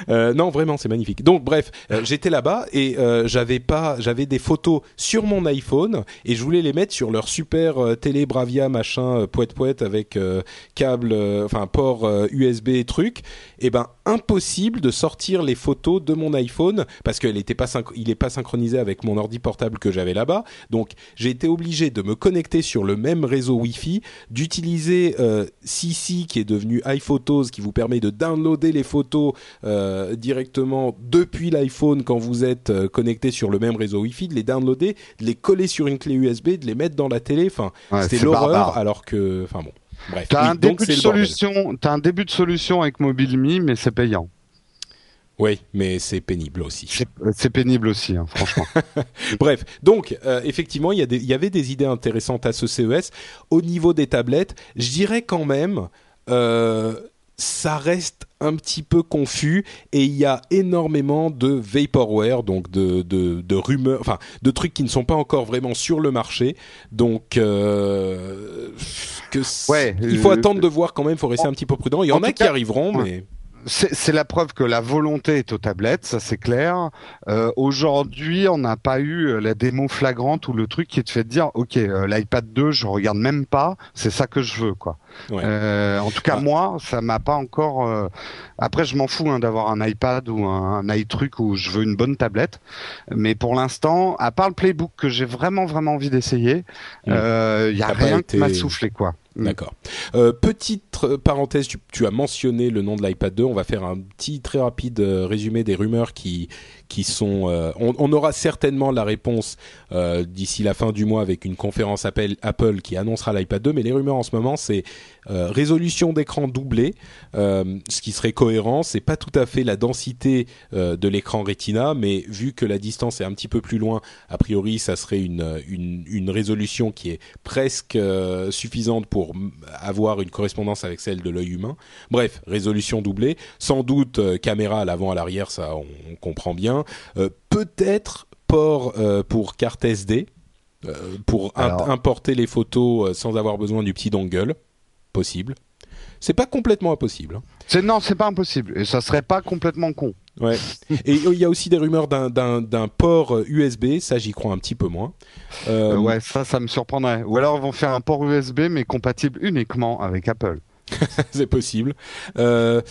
Euh, non, vraiment, c'est magnifique. Donc, bref, euh, j'étais là-bas et euh, j'avais pas, j'avais des photos sur mon iPhone et je voulais les mettre sur leur super télé Bravia machin poète poète avec câble, enfin port USB truc. Et eh ben, impossible de sortir les photos de mon iPhone parce qu'il était pas, il est pas synchronisé avec mon ordi portable que j'avais là-bas. Donc, j'ai été obligé de me connecter sur le même réseau Wi-Fi, d'utiliser CC qui est devenu iPhotos qui vous permet de downloader les photos euh, directement depuis l'iPhone quand vous êtes euh, connecté sur le même réseau Wi-Fi, de les downloader, de les coller sur une clé USB, de les mettre dans la télé. Enfin, c'était l'horreur. Alors que, enfin bon. Bref. T'as un début de solution. Un début de solution avec MobileMe, mais c'est payant. Oui, mais c'est pénible aussi. C'est pénible aussi, hein, franchement. Bref, donc euh, effectivement, il y, y, avait des idées intéressantes à ce CES. Au niveau des tablettes, je dirais quand même, euh, ça reste un petit peu confus et il y a énormément de vaporware, donc de, de, de, rumeurs, enfin de trucs qui ne sont pas encore vraiment sur le marché. Donc euh, que ouais, il faut euh, attendre de voir quand même, il faut rester un petit peu prudent. Il y en, a qui arriveront, mais c'est la preuve que la volonté est aux tablettes, ça c'est clair. Euh, Aujourd'hui, on n'a pas eu euh, la démo flagrante ou le truc qui te fait dire, ok, euh, l'iPad 2, je regarde même pas, c'est ça que je veux, quoi. Euh, en tout cas, ah. moi, ça m'a pas encore. Euh, après, je m'en fous hein, d'avoir un iPad ou un, un iTruc où je veux une bonne tablette, mais pour l'instant, à part le Playbook que j'ai vraiment vraiment envie d'essayer, il mm. y a rien qui m'a soufflé, quoi. Mm. D'accord. Euh, petite parenthèse, tu, tu, as mentionné le nom de l'iPad 2. On va faire un petit très rapide euh, résumé des rumeurs qui qui sont. Euh, on, on, aura certainement la réponse euh, d'ici la fin du mois avec une conférence Apple, Apple qui annoncera l'iPad 2. Mais les rumeurs en ce moment, c'est euh, résolution d'écran doublée, ce qui serait cohérent. C'est pas tout à fait la densité de l'écran Retina, mais vu que la distance est un petit peu plus loin, a priori, ça serait une une, une résolution qui est presque suffisante pour avoir une correspondance avec celle de l'œil humain. Bref, résolution doublée, sans doute caméra à l'avant à l'arrière, ça on, on comprend bien. Euh, peut-être port euh, pour carte SD, euh, pour importer les photos sans avoir besoin du petit dongle, possible. C'est pas complètement impossible. Hein. C'est non, c'est pas impossible et ça serait pas complètement con. Ouais. et il y a aussi des rumeurs d'un port USB, ça j'y crois un petit peu moins. ouais, ça, ça me surprendrait. Ou alors ils vont faire un port USB mais compatible uniquement avec Apple. c'est possible. Euh,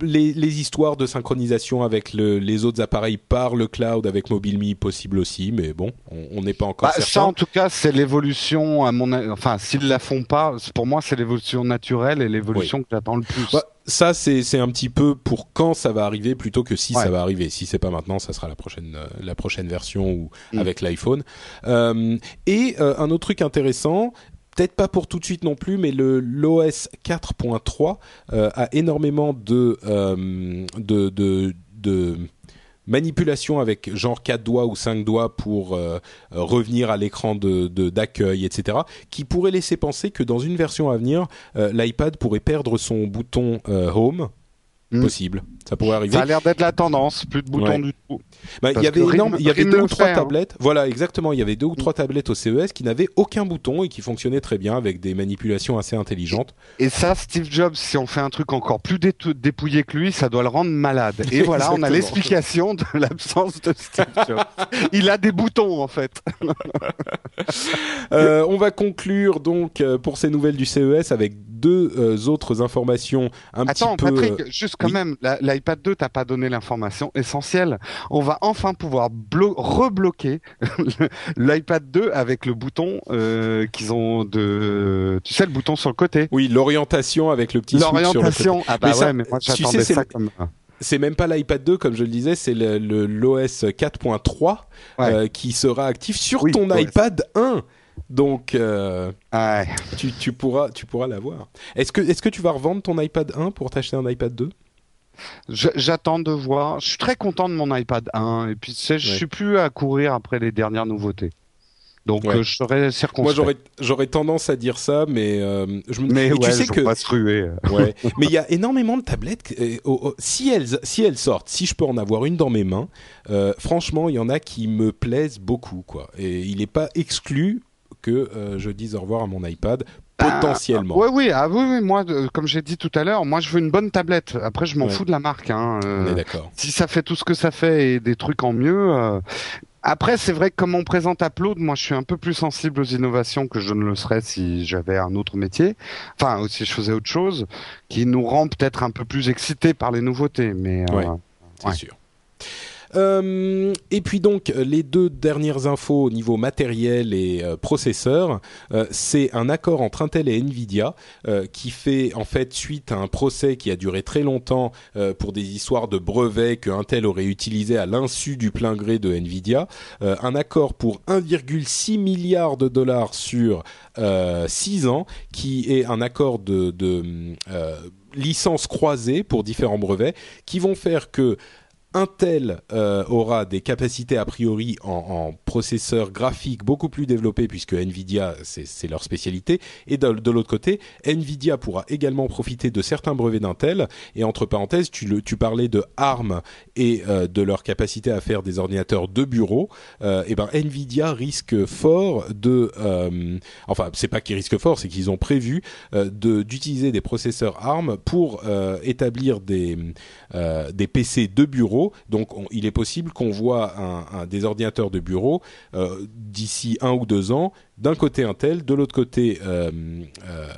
les, les, histoires de synchronisation avec le, les autres appareils par le cloud avec MobileMe, possible aussi, mais bon, on n'est pas encore bah, certain. Ça, en tout cas, c'est l'évolution. À mon, enfin, s'ils la font pas, pour moi, c'est l'évolution naturelle et l'évolution que j'attends le plus. Bah, ça, c'est un petit peu pour quand ça va arriver plutôt que si ça va arriver. Si c'est pas maintenant, ça sera la prochaine euh, la prochaine version ou mm. avec l'iPhone. Euh, et euh, un autre truc intéressant, peut-être pas pour tout de suite non plus, mais le l'OS 4.3 euh, a énormément de, euh, de, de, de manipulation avec genre 4 doigts ou 5 doigts pour euh, revenir à l'écran de d'accueil, etc., qui pourrait laisser penser que dans une version à venir, l'iPad pourrait perdre son bouton Home Mm. possible. Ça pourrait arriver. Ça a l'air d'être la tendance, plus de boutons Ouais. du tout. Bah, il y avait que énorme- Rim- il y avait Rim deux ou trois fait, hein. tablettes. Voilà, exactement. Il y avait deux ou trois tablettes au CES qui n'avaient aucun bouton et qui fonctionnaient très bien avec des manipulations assez intelligentes. Et ça, Steve Jobs, si on fait un truc encore plus dépouillé que lui, ça doit le rendre malade. Et voilà, on a l'explication de l'absence de Steve Jobs. Il a des boutons, en fait. Euh, on va conclure donc euh, pour ces nouvelles du CES avec deux euh, autres informations un Attends, petit peu. Patrick, euh, juste quand oui. même, la- l'iPad 2, t'as pas donné l'information essentielle. On va enfin pouvoir blo- rebloquer l'iPad 2 avec le bouton euh, qu'ils ont de, tu sais, le bouton sur le côté. Oui, l'orientation avec le petit le. L'orientation. Ah bah Mais ça, ouais, mais moi tu sais, ça le- comme. C'est même pas l'iPad 2 comme je le disais, c'est le, le- l'OS 4.3 Ouais. euh, qui sera actif sur Oui, ton iPad 1. Donc euh, Ouais. tu, tu pourras tu pourras l'avoir. Est-ce que est-ce que tu vas revendre ton iPad 1 pour t'acheter un iPad 2 Je- J'attends de voir. Je suis très content de mon iPad 1 et puis tu sais, je Ouais. suis plus à courir après les dernières nouveautés. Donc Ouais. euh, je serai Moi circonspect. j'aurais j'aurais tendance à dire ça, mais euh, je me Mais ouais, tu sais que pas se ruer. Ouais. Mais il y a énormément de tablettes. oh, oh, si elles, si elles sortent, si je peux en avoir une dans mes mains, euh, franchement, il y en a qui me plaisent beaucoup, quoi. Et il n'est pas exclu que je dise au revoir à mon iPad potentiellement. Oui, oui, ah, oui, oui, moi, euh, comme j'ai dit tout à l'heure, moi je veux une bonne tablette. Après, je m'en Ouais. fous de la marque. Hein. euh, On est d'accord. si ça fait tout ce que ça fait et des trucs en mieux. euh, Après, c'est vrai que comme on présente Upload, moi je suis un peu plus sensible aux innovations que je ne le serais si j'avais un autre métier. Enfin, ou si je faisais autre chose, qui nous rend peut-être un peu plus excités par les nouveautés. Mais euh, Ouais. C'est sûr. Euh, et puis donc les deux dernières infos au niveau matériel et euh, processeur, euh, c'est un accord entre Intel et Nvidia euh, qui fait en fait suite à un procès qui a duré très longtemps pour des histoires de brevets que Intel aurait utilisé à l'insu du plein gré de Nvidia, un accord pour 1,6 milliard de dollars sur 6 ans qui est un accord de, de euh, licence croisée pour différents brevets qui vont faire que Intel euh, aura des capacités a priori en, processeurs graphiques beaucoup plus développés puisque Nvidia c'est leur spécialité. Et de, l'autre côté Nvidia pourra également profiter de certains brevets d'Intel. Et entre parenthèses tu, parlais de ARM et euh, de leur capacité à faire des ordinateurs de bureau. Euh, et ben Nvidia risque fort de euh, enfin c'est pas qu'ils risquent fort c'est qu'ils ont prévu d'utiliser des processeurs ARM pour établir des des PC de bureau. Donc, on- il est possible qu'on voit un, un- des ordinateurs de bureau euh, d'ici un ou deux ans. D'un côté Intel, de l'autre côté euh, euh,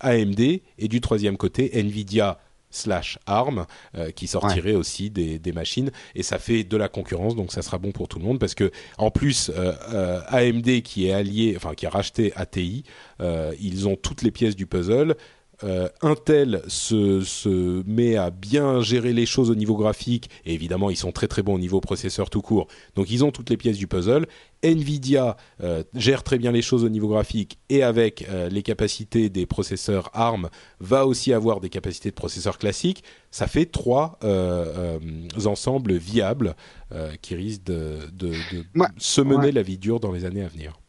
AMD et du troisième côté Nvidia slash ARM qui sortirait aussi des, des machines et ça fait de la concurrence donc ça sera bon pour tout le monde parce que en plus AMD qui est allié enfin qui a racheté ATI ils ont toutes les pièces du puzzle euh, Intel se, se met à bien gérer les choses au niveau graphique et évidemment ils sont très très bons au niveau processeur tout court. Donc ils ont toutes les pièces du puzzle. Nvidia euh, gère très bien les choses au niveau graphique et avec euh, les capacités des processeurs ARM va aussi avoir des capacités de processeurs classiques. Ça fait trois ensembles viables qui risquent de, de, de Ouais, se mener ouais. la vie dure dans les années à venir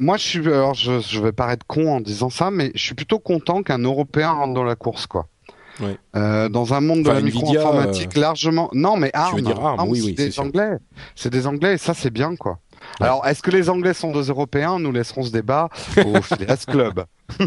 Moi, je suis, alors je, je vais paraître con en disant ça, mais je suis plutôt content qu'un Européen rentre dans la course, quoi. Ouais. Euh, dans un monde de la micro-informatique largement. Non, mais ARM. dire ARM, oui, oui, c'est c'est des sûr. Anglais. C'est des Anglais et ça, c'est bien, quoi. Ouais. Alors, est-ce que les Anglais sont des Européens? Nous laisserons ce débat au Phileas Club.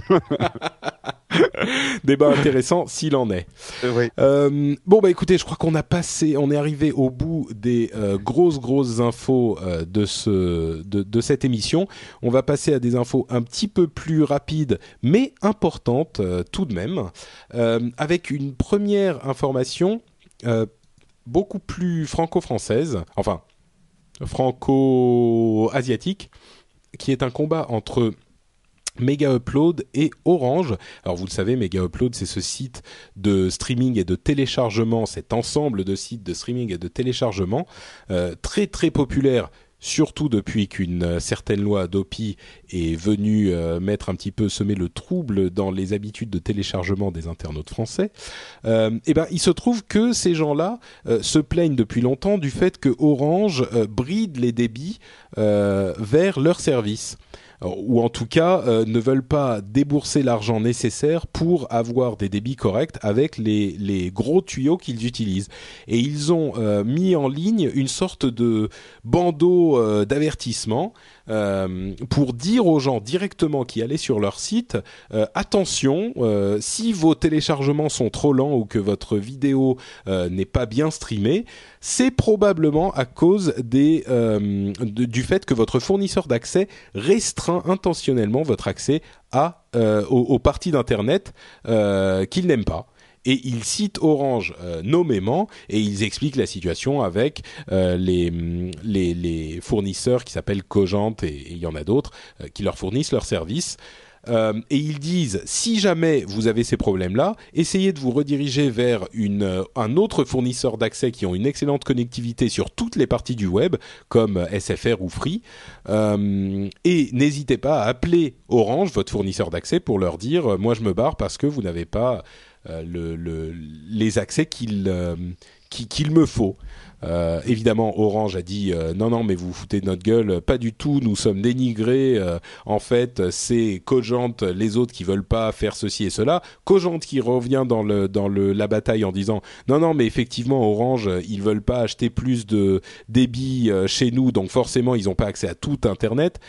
débat intéressant s'il en est Oui. Euh, bon bah écoutez, je crois qu'on a passé, on est arrivé au bout des euh, grosses grosses infos euh, de ce de, de cette émission. On va passer à des infos un petit peu plus rapides, mais importantes euh, tout de même, euh, avec une première information euh, beaucoup plus franco-française, enfin franco-asiatique, qui est un combat entre Mega Upload et Orange. Alors vous le savez, Mega Upload, c'est ce site de streaming et de téléchargement, cet ensemble de sites de streaming et de téléchargement, euh, très très populaire surtout depuis qu'une euh, certaine loi Adopi est venue euh, mettre un petit peu semer le trouble dans les habitudes de téléchargement des internautes français. Euh, et ben, il se trouve que ces gens-là se plaignent depuis longtemps du fait que Orange bride les débits vers leur service. Ou en tout cas ne veulent pas débourser l'argent nécessaire pour avoir des débits corrects avec les, gros tuyaux qu'ils utilisent. Et ils ont mis en ligne une sorte de bandeau d'avertissement euh, pour dire aux gens directement qui allaient sur leur site euh, attention, euh, si vos téléchargements sont trop lents ou que votre vidéo n'est pas bien streamée, c'est probablement à cause du fait que votre fournisseur d'accès restreint intentionnellement votre accès aux, parties d'internet qu'il n'aime pas et ils citent Orange euh, nommément et ils expliquent la situation avec euh, les, les, les, fournisseurs qui s'appellent Cogent et il y en a d'autres euh, qui leur fournissent leurs services. Euh, et ils disent si jamais vous avez ces problèmes-là, essayez de vous rediriger vers une, un autre fournisseur d'accès qui ont une excellente connectivité sur toutes les parties du web, comme SFR ou Free. Euh, et n'hésitez pas à appeler Orange, votre fournisseur d'accès, pour leur dire moi je me barre parce que vous n'avez pas euh, le, les accès qu'il euh, qu'il me faut. Euh, évidemment, Orange a dit non, non, mais vous vous foutez de notre gueule, pas du tout. Nous sommes dénigrés. en fait, c'est Cogent, les autres qui veulent pas faire ceci et cela. Cogent qui revient dans le dans le la bataille en disant non, non, mais effectivement, Orange, ils veulent pas acheter plus de débit chez nous, donc forcément, ils n'ont pas accès à tout Internet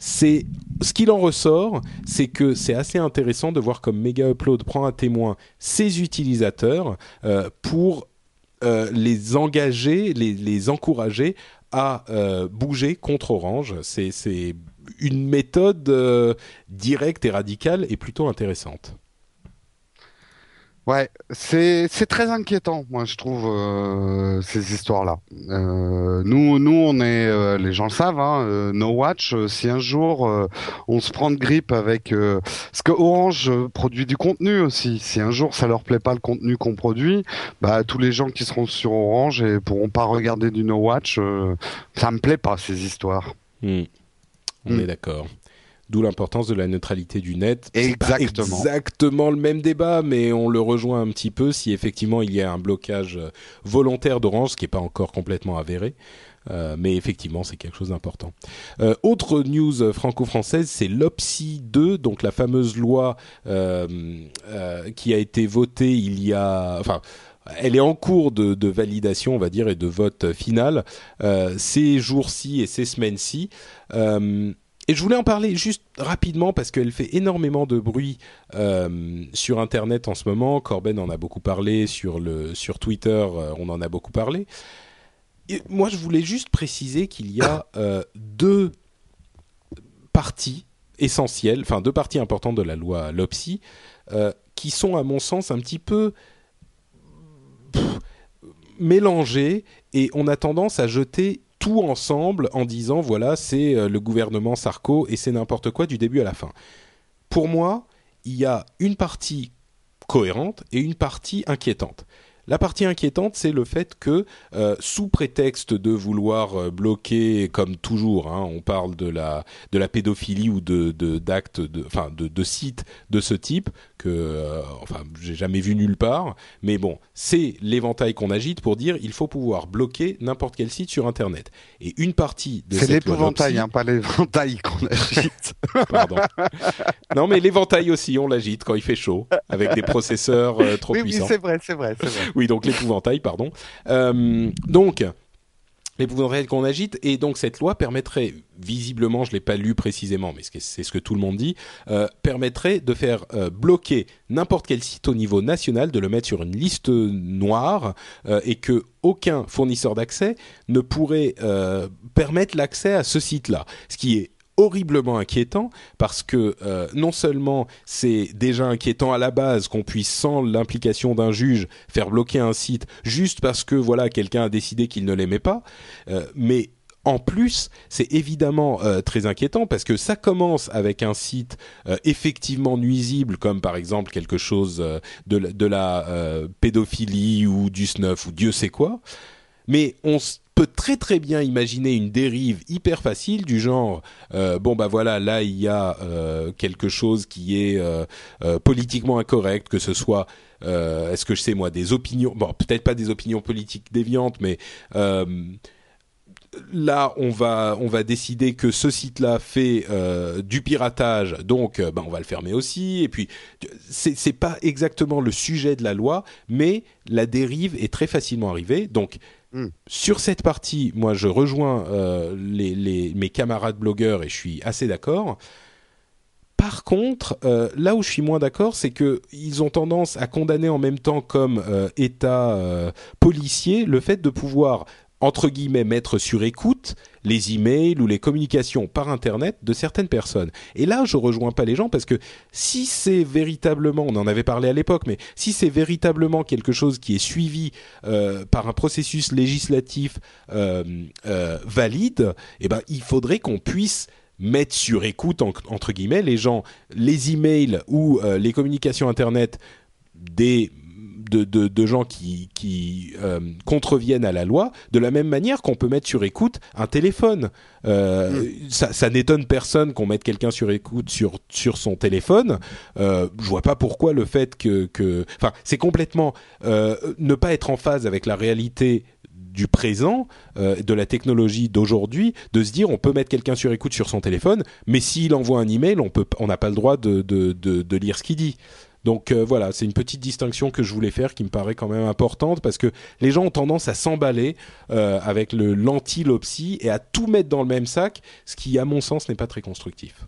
c'est ce qu'il en ressort, c'est que c'est assez intéressant de voir comme Mega Upload prend à témoin ses utilisateurs euh, pour euh, les engager, les, encourager à euh, bouger contre Orange. C'est une méthode directe et radicale et plutôt intéressante. Ouais, c'est c'est très inquiétant, moi je trouve euh, ces histoires-là. Euh, nous nous on est euh, les gens le savent, hein, No Watch. si un jour on se prend de grippe avec, parce que Orange produit du contenu aussi. Si un jour ça leur plaît pas le contenu qu'on produit, bah tous les gens qui seront sur Orange et pourront pas regarder du No Watch, ça me plaît pas ces histoires. Hmm. On hmm. est d'accord. D'où l'importance de la neutralité du net. Exactement. exactement le même débat, mais on le rejoint un petit peu si effectivement il y a un blocage euh, volontaire d'Orange, ce qui n'est pas encore complètement avéré. Euh, mais effectivement, c'est quelque chose d'important. Euh, autre news franco-française, c'est l'OPSI 2, donc la fameuse loi qui a été votée il y a, enfin, elle est en cours de, de, validation, on va dire, et de vote final ces jours-ci et ces semaines-ci. Et je voulais en parler juste rapidement parce qu'elle fait énormément de bruit euh, sur Internet en ce moment. Corben en a beaucoup parlé sur Twitter, euh, on en a beaucoup parlé. Moi, je voulais juste préciser qu'il y a euh, deux parties essentielles, enfin deux parties importantes de la loi LOPSI, qui sont à mon sens un petit peu mélangées et on a tendance à jeter tout ensemble en disant voilà, c'est euh, le gouvernement Sarko et c'est n'importe quoi du début à la fin. Pour moi, il y a une partie cohérente et une partie inquiétante. La partie inquiétante, c'est le fait que, euh, sous prétexte de vouloir euh, bloquer, comme toujours, hein, on parle de la de la pédophilie ou de d'actes, enfin de, sites de ce type que, euh, enfin, j'ai jamais vu nulle part. Mais bon, c'est l'éventail qu'on agite pour dire il faut pouvoir bloquer n'importe quel site sur Internet. Et une partie de c'est l'épouvantail, hein, pas l'éventail qu'on agite. Pardon. Non, mais l'éventail aussi, on l'agite quand il fait chaud avec des processeurs trop puissants. Oui, c'est vrai, c'est vrai, c'est vrai oui, donc l'épouvantail, pardon. Euh, donc l'épouvantail qu'on agite et donc cette loi permettrait visiblement je l'ai pas lu précisément mais c'est ce que tout le monde dit euh, permettrait de faire euh, bloquer n'importe quel site au niveau national de le mettre sur une liste noire et que aucun fournisseur d'accès ne pourrait permettre l'accès à ce site là ce qui est horriblement inquiétant parce que euh, non seulement c'est déjà inquiétant à la base qu'on puisse sans l'implication d'un juge faire bloquer un site juste parce que voilà quelqu'un a décidé qu'il ne l'aimait pas, euh, mais en plus, c'est évidemment euh, très inquiétant parce que ça commence avec un site effectivement nuisible, comme par exemple quelque chose de, de, la pédophilie ou du snuff ou Dieu sait quoi. Mais on, très très bien imaginer une dérive hyper facile du genre euh, bon bah voilà là il y a euh, quelque chose qui est euh, politiquement incorrect que ce soit est-ce que je sais moi des opinions bon peut-être pas des opinions politiques déviantes mais là, on va, on va décider que ce site-là fait euh, du piratage, donc ben, on va le fermer aussi. Et puis, c'est, c'est pas exactement le sujet de la loi, mais la dérive est très facilement arrivée. Donc, Hmm. sur cette partie, moi, je rejoins euh, les, mes camarades blogueurs et je suis assez d'accord. Par contre, euh, là où je suis moins d'accord, c'est que ils ont tendance à condamner en même temps comme euh, État policier le fait de pouvoir entre guillemets mettre sur écoute les emails ou les communications par internet de certaines personnes. Et là, je rejoins pas les gens parce que si c'est véritablement, on en avait parlé à l'époque, mais si c'est véritablement quelque chose qui est suivi euh, par un processus législatif euh, euh, valide, eh ben il faudrait qu'on puisse mettre sur écoute en- entre guillemets les gens, les emails ou les communications internet des de, de, de gens qui, qui euh, contreviennent à la loi, de la même manière qu'on peut mettre sur écoute un téléphone. Euh, Ça, ça n'étonne personne qu'on mette quelqu'un sur écoute sur, sur son téléphone. Euh, je vois pas pourquoi le fait que... que enfin, c'est complètement euh, ne pas être en phase avec la réalité du présent, euh, de la technologie d'aujourd'hui, de se dire on peut mettre quelqu'un sur écoute sur son téléphone, mais s'il envoie un email, on peut, on n'a pas le droit de, de, de, de lire ce qu'il dit. Donc euh, voilà, c'est une petite distinction que je voulais faire qui me paraît quand même importante parce que les gens ont tendance à s'emballer euh, avec le l'anti-lopsy et à tout mettre dans le même sac, ce qui à mon sens n'est pas très constructif.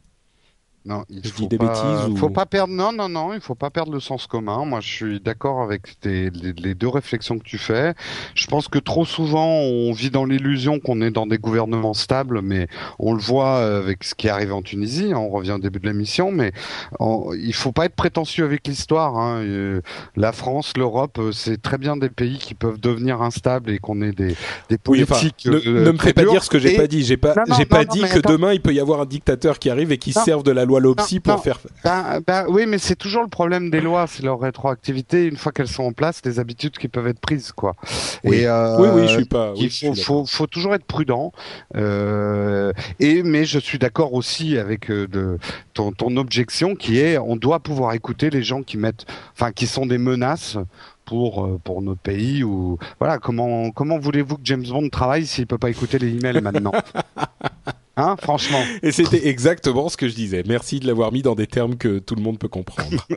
Non, il faut des pas, bêtises ou- faut pas perdre. Non, non, non, il faut pas perdre le sens commun. Moi, je suis d'accord avec tes- les, les deux réflexions que tu fais. Je pense que trop souvent, on vit dans l'illusion qu'on est dans des gouvernements stables, mais on le voit avec ce qui est arrivé en Tunisie. hein, On revient au début de l'émission, mais en- il faut pas être prétentieux avec l'histoire. hein. Euh, La France, l'Europe, euh, c'est très bien des pays qui peuvent devenir instables et qu'on ait des, des Oui, enfin, politiques. ne, euh, ne me fais pas dures. dire ce que j'ai Et- pas dit. J'ai pas, j'ai pas non, dit que attends. demain il peut y avoir un dictateur qui arrive et qui Non. serve de la loi Lopsy Non, pour non. faire. Ben, ben, oui, mais c'est toujours le problème des lois, c'est leur rétroactivité. Une fois qu'elles sont en place, les habitudes qui peuvent être prises, quoi. Oui. Et, euh, Oui, oui, je suis pas. oui, il faut, d'accord. faut, faut toujours être prudent. Euh, et mais je suis d'accord aussi avec euh, de, ton, ton objection qui est, on doit pouvoir écouter les gens qui mettent, enfin, qui sont des menaces pour euh, pour notre pays ou voilà comment comment voulez-vous que James Bond travaille s'il peut pas écouter les emails maintenant? Hein, franchement. Et c'était exactement ce que je disais. Merci de l'avoir mis dans des termes que tout le monde peut comprendre.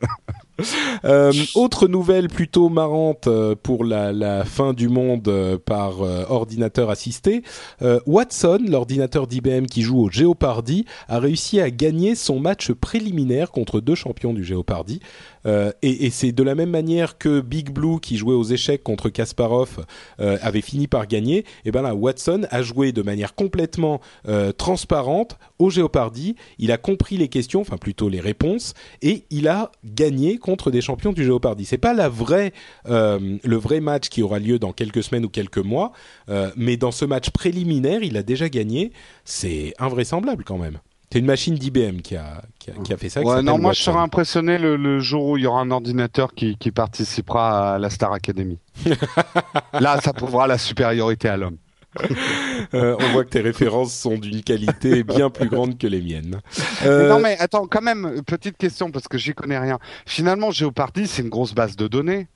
Euh, autre nouvelle plutôt marrante euh, pour la, la fin du monde euh, par euh, ordinateur assisté. Euh, Watson, l'ordinateur d'IBM qui joue au Jeopardy, a réussi à gagner son match préliminaire contre deux champions du Jeopardy. Euh, et et c'est de la même manière que Big Blue qui jouait aux échecs contre Kasparov euh, avait fini par gagner. Et ben là, Watson a joué de manière complètement euh, transparente au Jeopardy. Il a compris les questions, enfin plutôt les réponses, et il a gagné contre des champions du Jeopardy. C'est pas la vraie, euh, le vrai match qui aura lieu dans quelques semaines ou quelques mois, euh, mais dans ce match préliminaire, il a déjà gagné. C'est invraisemblable quand même. C'est une machine d'IBM qui a, qui, a, qui a fait ça. Ouais, non, moi je serais impressionné le, le jour où il y aura un ordinateur qui, qui participera à la Star Academy. Là, ça prouvera la supériorité à l'homme. Euh, on voit que tes références sont d'une qualité bien plus grande que les miennes. Mais Euh, Non, mais attends, quand même, petite question parce que j'y connais rien. Finalement, Jeopardy, c'est une grosse base de données.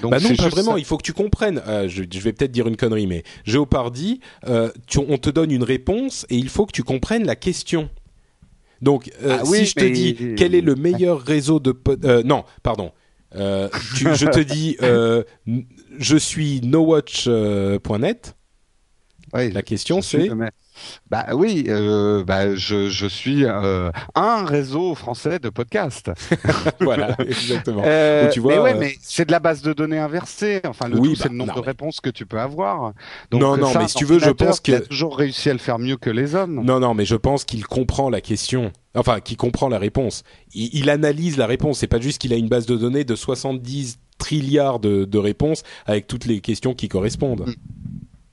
Donc bah non, pas vraiment. ça. Il faut que tu comprennes. Euh, je, je vais peut-être dire une connerie, mais Jeopardy, tu- on te donne une réponse et il faut que tu comprennes la question. Donc, Ah oui, si je te dis quel est le meilleur réseau de non, pardon. Tu- je te dis, je suis nowatch.net. Ouais, La question c'est, Bah oui, euh, bah je, je suis euh, un réseau français de podcast. voilà, exactement. Euh, tu vois, mais ouais, mais c'est de la base de données inversée. Enfin, le Oui, tout, c'est bah, le nombre non, de mais- réponses que tu peux avoir. Donc, Non, non, ça, mais si tu veux, je pense qui a toujours réussi à le faire mieux que les hommes. Non, non, mais je pense qu'il comprend la question. Enfin, qu'il comprend la réponse. Il, il analyse la réponse. C'est pas juste qu'il a une base de données de 70 trilliards de, de réponses avec toutes les questions qui correspondent.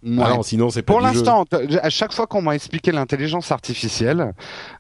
Ouais. Ah non, sinon c'est Pour l'instant, à chaque fois qu'on m'a expliqué l'intelligence artificielle,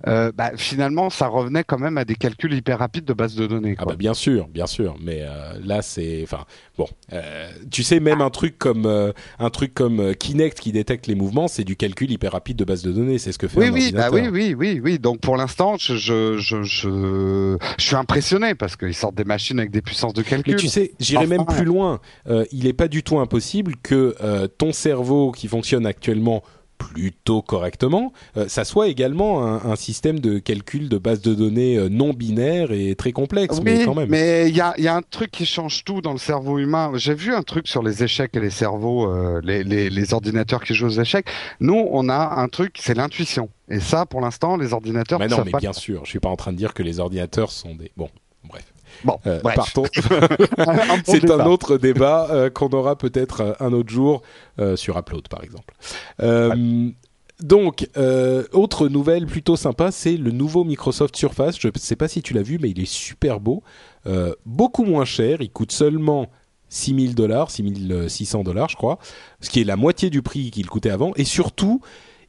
euh, bah, finalement, ça revenait quand même à des calculs hyper rapides de base de données. Ah bah bien sûr, bien sûr, mais euh, là c'est, enfin bon, euh, tu sais même un truc comme euh, un truc comme euh, Kinect qui détecte les mouvements, c'est du calcul hyper rapide de base de données, c'est ce que fait oui, un oui, bah oui, oui, oui, oui. Donc pour l'instant, je, je, je, je, je suis impressionné parce qu'ils sortent des machines avec des puissances de calcul. Mais tu sais, j'irai Enfin, même plus loin. Euh, il n'est pas du tout impossible que ton cerveau qui fonctionne actuellement plutôt correctement, euh, ça soit également un, un, système de calcul de base de données euh, non binaire et très complexe, oui, mais quand même. Mais il y a, y a, un truc qui change tout dans le cerveau humain. J'ai vu un truc sur les échecs et les cerveaux, euh, les, les, les, ordinateurs qui jouent aux échecs. Nous, on a un truc, c'est l'intuition. Et ça, pour l'instant, les ordinateurs. Mais non, mais pas... bien sûr, je suis pas en train de dire que les ordinateurs sont des. Bon, bref. Bon, euh, bref. partons. C'est un autre débat euh, qu'on aura peut-être euh, un autre jour euh, sur Upload, par exemple. Euh, Donc, euh, autre nouvelle plutôt sympa, c'est le nouveau Microsoft Surface. Je ne sais pas si tu l'as vu, mais il est super beau, euh, beaucoup moins cher. Il coûte seulement 6000 dollars, 6600 dollars, je crois, ce qui est la moitié du prix qu'il coûtait avant. Et surtout,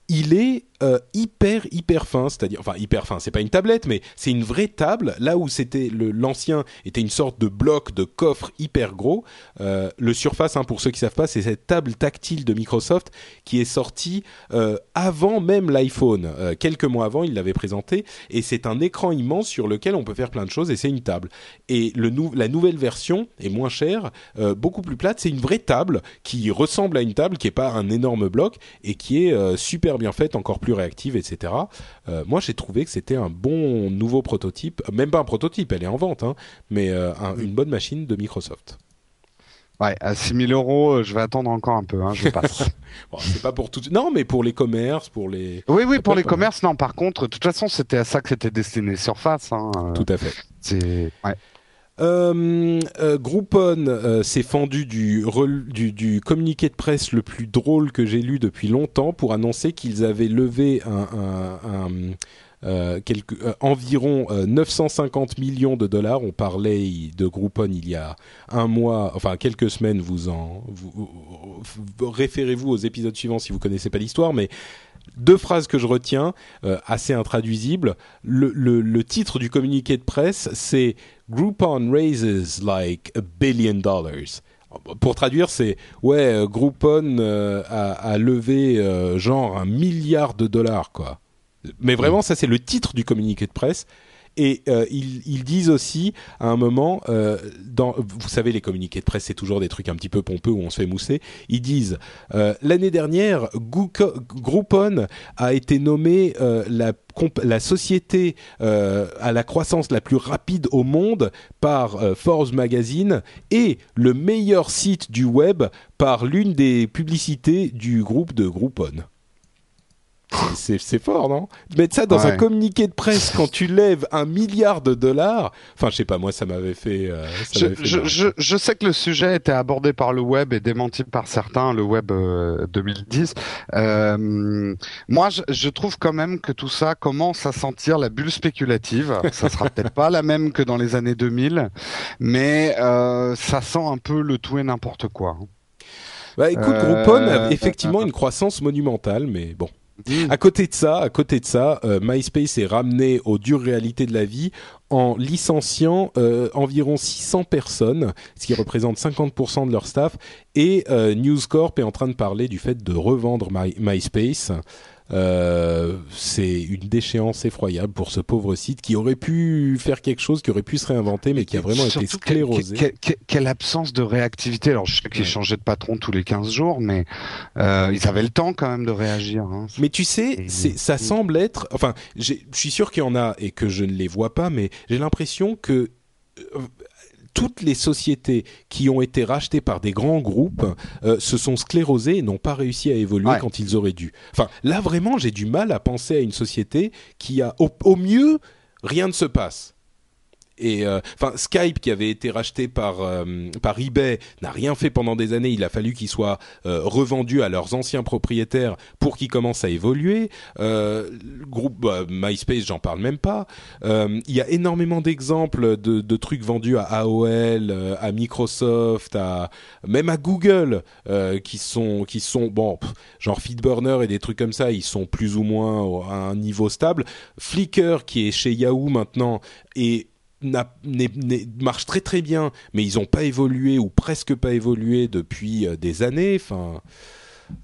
il est euh, hyper hyper fin, c'est-à-dire enfin hyper fin, c'est pas une tablette mais c'est une vraie table là où c'était l'ancien était une sorte de bloc de coffre hyper gros. Euh, le Surface hein, pour ceux qui savent pas, c'est cette table tactile de Microsoft qui est sortie euh, avant même l'iPhone, quelques mois avant, il l'avait présenté et c'est un écran immense sur lequel on peut faire plein de choses et c'est une table. Et le nou la nouvelle version est moins chère, beaucoup plus plate, c'est une vraie table qui ressemble à une table qui est pas un énorme bloc et qui est super bien faite, encore plus réactive, etc. Euh, moi, j'ai trouvé que c'était un bon nouveau prototype, même pas un prototype, elle est en vente, hein, mais euh, un- une bonne machine de Microsoft. Ouais, à 6000 euros, euh, je vais attendre encore un peu, hein, je passe. Bon, c'est pas pour tout, non, mais pour les commerces, pour les, oui, oui, pour les mal. commerces, non. Par contre, de toute façon, c'était à ça que c'était destiné Surface. Hein. tout à fait. C'est ouais. Euh, euh, Groupon euh, s'est fendu du, communiqué de presse le plus drôle que j'ai lu depuis longtemps pour annoncer qu'ils avaient levé un, euh, quelque- euh, environ euh, 950 millions de dollars. On parlait de Groupon il y a un mois, enfin quelques semaines. Vous en vous, vous- vous- référez-vous aux épisodes suivants si vous connaissez pas l'histoire, mais deux phrases que je retiens, euh, assez intraduisibles. Le, titre du communiqué de presse, c'est Groupon raises like a billion dollars. Pour traduire, c'est ouais, euh, Groupon euh, a, levé euh, genre un milliard de dollars, quoi. Mais vraiment, ça c'est le titre du communiqué de presse. Et euh, ils, ils disent aussi à un moment, euh, dans, vous savez, les communiqués de presse, c'est toujours des trucs un petit peu pompeux où on se fait mousser. Ils disent euh, l'année dernière, Groupon a été nommé la, la société à la croissance la plus rapide au monde par Forbes Magazine et le meilleur site du web par l'une des publicités du groupe de Groupon. C'est- fort, non? Mettre ça dans Ouais. un communiqué de presse quand tu lèves un milliard de dollars. Enfin, je sais pas, moi, ça m'avait fait. euh, ça Je, m'avait fait je, marrer. je, je sais que le sujet était abordé par le web et démenti par certains, le web euh, 2010. Euh, moi, je, trouve quand même que tout ça commence à sentir la bulle spéculative. Ça sera peut-être pas la même que dans les années 2000, mais euh, ça sent un peu le tout et n'importe quoi. Bah, écoute, Euh, Groupon a effectivement une croissance monumentale, mais bon. À côté de ça, à côté de ça, euh, MySpace est ramené aux dures réalités de la vie en licenciant euh, environ 600 personnes, ce qui représente 50% de leur staff. Et euh, News Corp est en train de parler du fait de revendre My- MySpace. Euh, c'est une déchéance effroyable pour ce pauvre site qui aurait pu faire quelque chose, qui aurait pu se réinventer, mais qui a vraiment été Surtout sclérosé. quelle- quelle- quelle absence de réactivité. Alors, je sais qu'ils Ouais. changeaient de patron tous les 15 jours, mais euh, ils avaient le temps quand même de réagir. Hein. Mais tu sais, ça semble être. Enfin, je suis sûr qu'il y en a et que je ne les vois pas, mais j'ai l'impression que euh, toutes les sociétés qui ont été rachetées par des grands groupes euh, se sont sclérosées et n'ont pas réussi à évoluer Ouais. quand ils auraient dû. Enfin, là vraiment, j'ai du mal à penser à une société qui a, au, au mieux, rien ne se passe. Euh, enfin, Skype qui avait été racheté par euh, par eBay n'a rien fait pendant des années. Il a fallu qu'il soit euh, revendu à leurs anciens propriétaires pour qu'ils commencent à évoluer. Bah, MySpace, j'en parle même pas. Il y a énormément d'exemples de, trucs vendus à AOL, à Microsoft, à même à Google, qui sont qui sont bon, genre Feedburner et des trucs comme ça. Ils sont plus ou moins à un niveau stable. Flickr qui est chez Yahoo maintenant n'est- marche très très bien, mais ils n'ont pas évolué ou presque pas évolué depuis euh, des années. Enfin,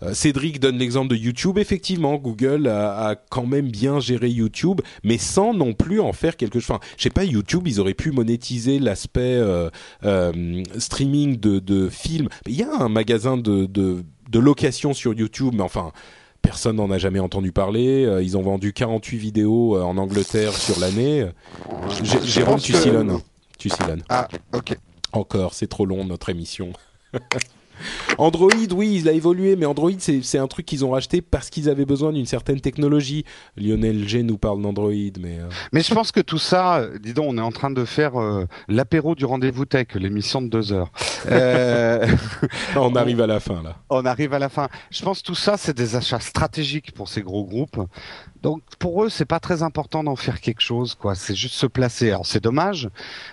euh, Cédric donne l'exemple de YouTube. Effectivement, Google a, quand même bien géré YouTube, mais sans non plus en faire quelque chose. Enfin, je sais pas, YouTube, ils auraient pu monétiser l'aspect euh, streaming de, de films. Il y a un magasin de, de, de location sur YouTube, mais enfin personne n'en a jamais entendu parler. Euh, ils ont vendu 48 vidéos euh, en Angleterre sur l'année. J'ai- Jérôme, tu que- silonnes. Tu silonnes. Ah, ok. Encore, c'est trop long notre émission. Android, oui, il a évolué, mais Android, c'est un truc qu'ils ont racheté parce qu'ils avaient besoin d'une certaine technologie. Lionel G nous parle d'Android, mais euh, Mais je pense que tout ça, dis donc, on est en train de faire euh, l'apéro du rendez-vous tech, l'émission de deux heures. Euh, on arrive à la fin là. on arrive à la fin. Je pense que tout ça, c'est des achats stratégiques pour ces gros groupes. Donc pour eux, c'est pas très important d'en faire quelque chose, quoi. C'est juste se placer. Alors c'est dommage.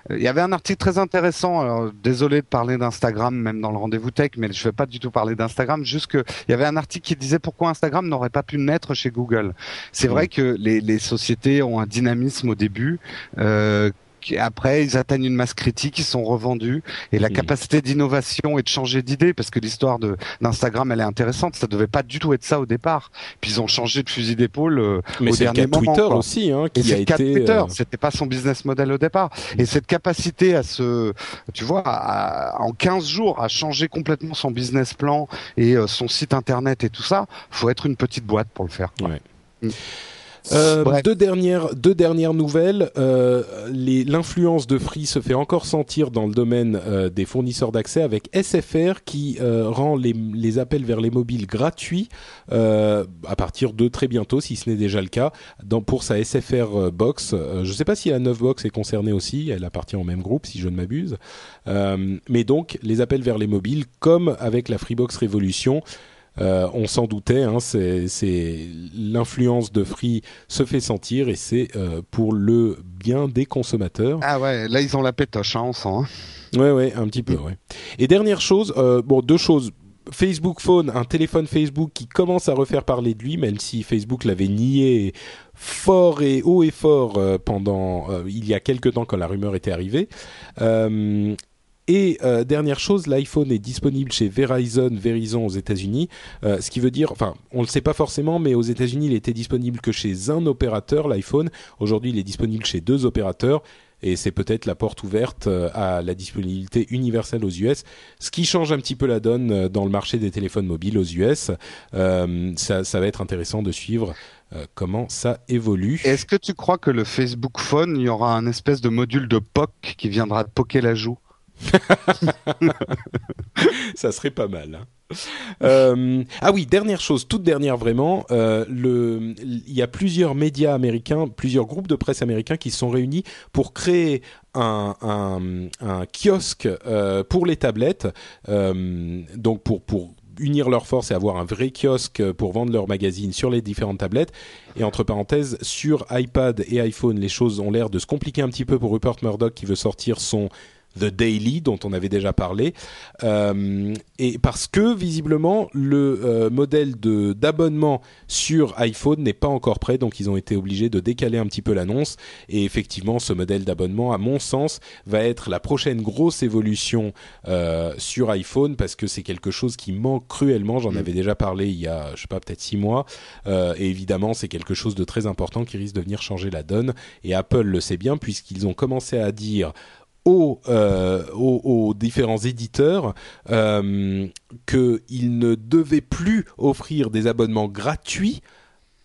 Euh, Il y avait un article très intéressant. Alors, désolé de parler d'Instagram, même dans le rendez-vous tech, mais je vais pas du tout parler d'Instagram. Juste que il y avait un article qui disait pourquoi Instagram n'aurait pas pu naître chez Google. C'est vrai que les, les sociétés ont un dynamisme au début. Euh, après, ils atteignent une masse critique, ils sont revendus, et la Mhm. capacité d'innovation et de changer d'idée, parce que l'histoire de d'Instagram, elle est intéressante. Ça devait pas du tout être ça au départ. Puis ils ont changé de fusil d'épaule euh, au c'est le dernier cas moment. Twitter quoi. aussi, hein, Et qui c'est a le cas de été. Twitter. euh, C'était pas son business model au départ. Et cette capacité à se, tu vois, à- en 15 jours, à changer complètement son business plan et euh, son site internet et tout ça, faut être une petite boîte pour le faire. Ouais. Mm. Euh, deux dernières deux dernières nouvelles. Euh, L'influence de Free se fait encore sentir dans le domaine euh, des fournisseurs d'accès avec SFR qui euh, rend les, les appels vers les mobiles gratuits euh, à partir de très bientôt, si ce n'est déjà le cas, dans, pour sa SFR box. Euh, je ne sais pas si la 9 box est concernée aussi. Elle appartient au même groupe, si je ne m'abuse. Euh, mais donc les appels vers les mobiles, comme avec la Freebox Révolution. Euh, on s'en doutait, hein, c'est l'influence de Free se fait sentir et c'est euh, pour le bien des consommateurs. Ah ouais, là ils ont la pétoche, hein, on sent. hein. Ouais, ouais, un petit peu, ouais. Et dernière chose, euh, bon, deux choses. Facebook Phone, un téléphone Facebook qui commence à refaire parler de lui, même si Facebook l'avait nié fort et haut et fort pendant il y a quelques temps quand la rumeur était arrivée. Et euh, dernière chose, l'iPhone est disponible chez Verizon, Verizon aux États-Unis, euh, ce qui veut dire, enfin, on le sait pas forcément, mais aux États-Unis, il était disponible que chez un opérateur, l'iPhone. Aujourd'hui, il est disponible chez deux opérateurs. Et c'est peut-être la porte ouverte euh, à la disponibilité universelle aux US, ce qui change un petit peu la donne euh, dans le marché des téléphones mobiles aux US. Euh, ça, ça va être intéressant de suivre euh, comment ça évolue. Est-ce que tu crois que le Facebook Phone, il y aura un espèce de module de POC qui viendra poker la joue? ça serait pas mal. hein. Euh, ah oui, dernière chose, toute dernière vraiment, euh, il y a plusieurs médias américains, plusieurs groupes de presse américains qui se sont réunis pour créer un, kiosque euh, pour les tablettes, donc pour pour unir leurs forces et avoir un vrai kiosque pour vendre leurs magazines sur les différentes tablettes. Et entre parenthèses, sur iPad et iPhone, les choses ont l'air de se compliquer un petit peu pour Rupert Murdoch qui veut sortir son The Daily dont on avait déjà parlé. Euh, et parce que visiblement le euh, modèle de d'abonnement sur iPhone n'est pas encore prêt donc ils ont été obligés de décaler un petit peu l'annonce. Et effectivement ce modèle d'abonnement à mon sens va être la prochaine grosse évolution euh, sur iPhone parce que c'est quelque chose qui manque cruellement. J'en avais déjà parlé il y a je sais pas peut-être six mois. Et évidemment c'est quelque chose de très important qui risque de venir changer la donne. Et Apple le sait bien puisqu'ils ont commencé à dire aux, euh, aux, aux différents éditeurs euh, qu'ils ne devaient plus offrir des abonnements gratuits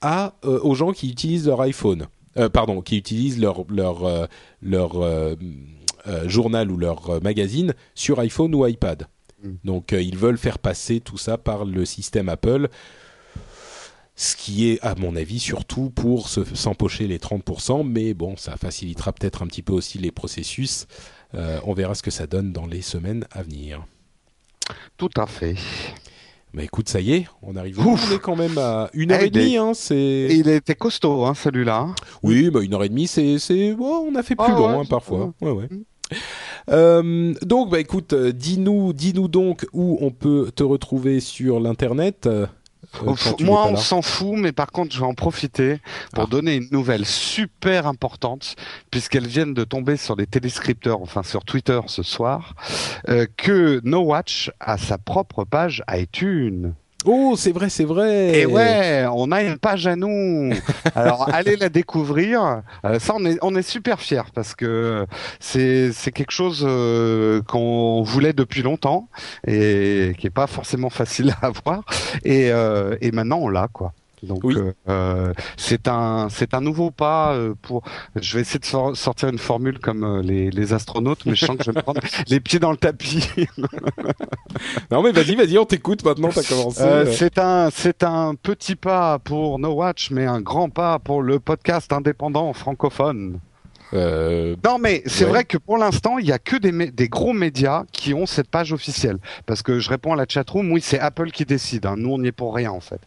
à, euh, aux gens qui utilisent leur iPhone. Euh, pardon, qui utilisent leur, leur, leur journal ou leur magazine sur iPhone ou iPad. Mm. Donc ils veulent faire passer tout ça par le système Apple ce qui est, à mon avis, surtout pour se- s'empocher les 30%, mais bon, ça facilitera peut-être un petit peu aussi les processus. Euh, on verra ce que ça donne dans les semaines à venir. Tout à fait. Bah écoute, ça y est, on arrive. On est quand même à une heure Eh, et demie. des- Hein, c'est... il était costaud, hein, celui-là. Oui, bah une heure et demie, c'est, on a fait plus Ah long ouais, hein, parfois. Ouais, ouais. Euh, donc, bah écoute, euh, dis-nous, dis-nous donc où on peut te retrouver sur l'internet. Euh, Moi, on s'en fout, mais par contre, je vais en profiter pour Ah. donner une nouvelle super importante, puisqu'elles viennent de tomber sur les téléscripteurs, enfin sur Twitter ce soir, euh, que No Watch a sa propre page iTunes. Oh, c'est vrai, c'est vrai. Et ouais, on a une page à nous. Alors allez la découvrir. Euh, ça, on est, on est super fiers parce que c'est c'est quelque chose euh, qu'on voulait depuis longtemps et qui est pas forcément facile à avoir. Et, euh, et maintenant on l'a quoi. Donc Oui. euh, euh, c'est un c'est un nouveau pas euh, pour. Je vais essayer de sor- sortir une formule comme euh, les, les astronautes, mais je sens que je vais me prendre les pieds dans le tapis. Non mais vas-y, vas-y, on t'écoute maintenant. T'as commencé. Euh. c'est un c'est un petit pas pour No Watch, mais un grand pas pour le podcast indépendant francophone. Euh, Non, mais c'est Ouais. vrai que pour l'instant, il y a que des, des gros médias qui ont cette page officielle. Parce que je réponds à la chatroom, oui, c'est Apple qui décide. hein. Nous, on n'y est pour rien, en fait.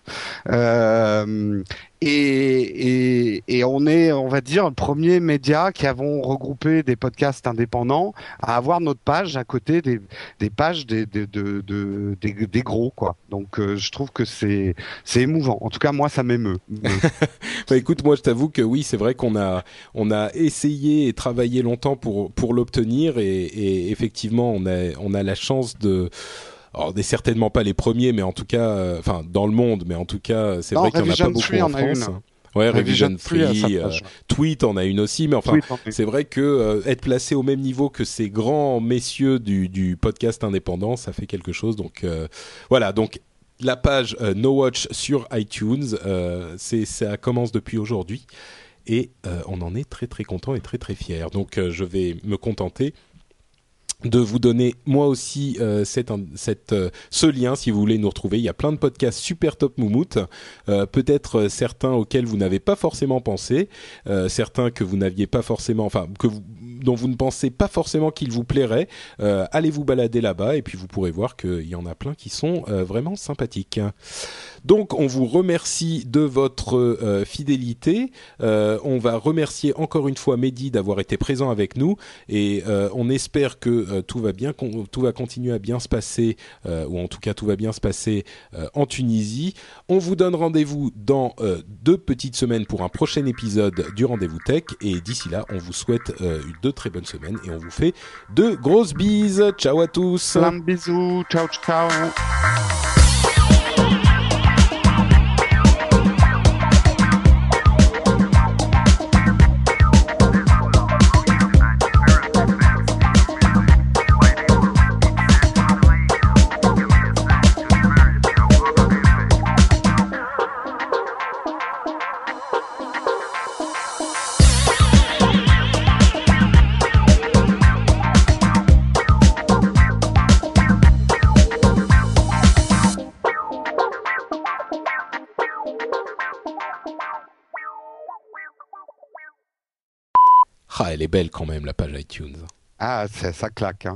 Euh, et, et, et on est, on va dire, le premier média qui avons regroupé des podcasts indépendants à avoir notre page à côté des, des pages des, des, de- de- des, des gros, quoi. Donc, euh, je trouve que c'est, c'est émouvant. En tout cas, moi, ça m'émeut. Bah écoute, moi je t'avoue que oui, c'est vrai qu'on a on a essayé et travaillé longtemps pour pour l'obtenir et, et effectivement on a on a la chance de alors, on n'est certainement pas les premiers, mais en tout cas, euh, enfin dans le monde, mais en tout cas, c'est Non, vrai qu'il n'y en a pas Revision beaucoup en. France. Ouais, Revision Free euh. Tweet en a une aussi, mais enfin, c'est vrai que euh, être placé au même niveau que ces grands messieurs du, du podcast indépendant, ça fait quelque chose. Donc euh, voilà, donc la page euh, No Watch sur iTunes, euh, c'est ça commence depuis aujourd'hui et euh, on en est très très content et très très fier. Donc euh, je vais me contenter de vous donner moi aussi euh, euh, ce lien si vous voulez nous retrouver. Il y a plein de podcasts super top moumoute, euh, peut-être euh, certains auxquels vous n'avez pas forcément pensé, euh, certains que vous n'aviez pas forcément, enfin que vous, dont vous ne pensez pas forcément qu'ils vous plairaient. Euh, allez vous balader là-bas et puis vous pourrez voir qu'il y en a plein qui sont euh, vraiment sympathiques. Donc on vous remercie de votre euh, fidélité. On va remercier encore une fois Mehdi d'avoir été présent avec nous et on espère que tout va bien, tout va continuer à bien se passer ou en tout cas tout va bien se passer en Tunisie. On vous donne rendez-vous dans euh, deux petites semaines pour un prochain épisode du Rendez-vous Tech et d'ici là on vous souhaite euh, de très bonnes semaines et on vous fait de grosses bises. Ciao à tous. Plein de. Ciao, ciao. Elle est belle quand même la page iTunes. Ah, ça, ça claque. Hein.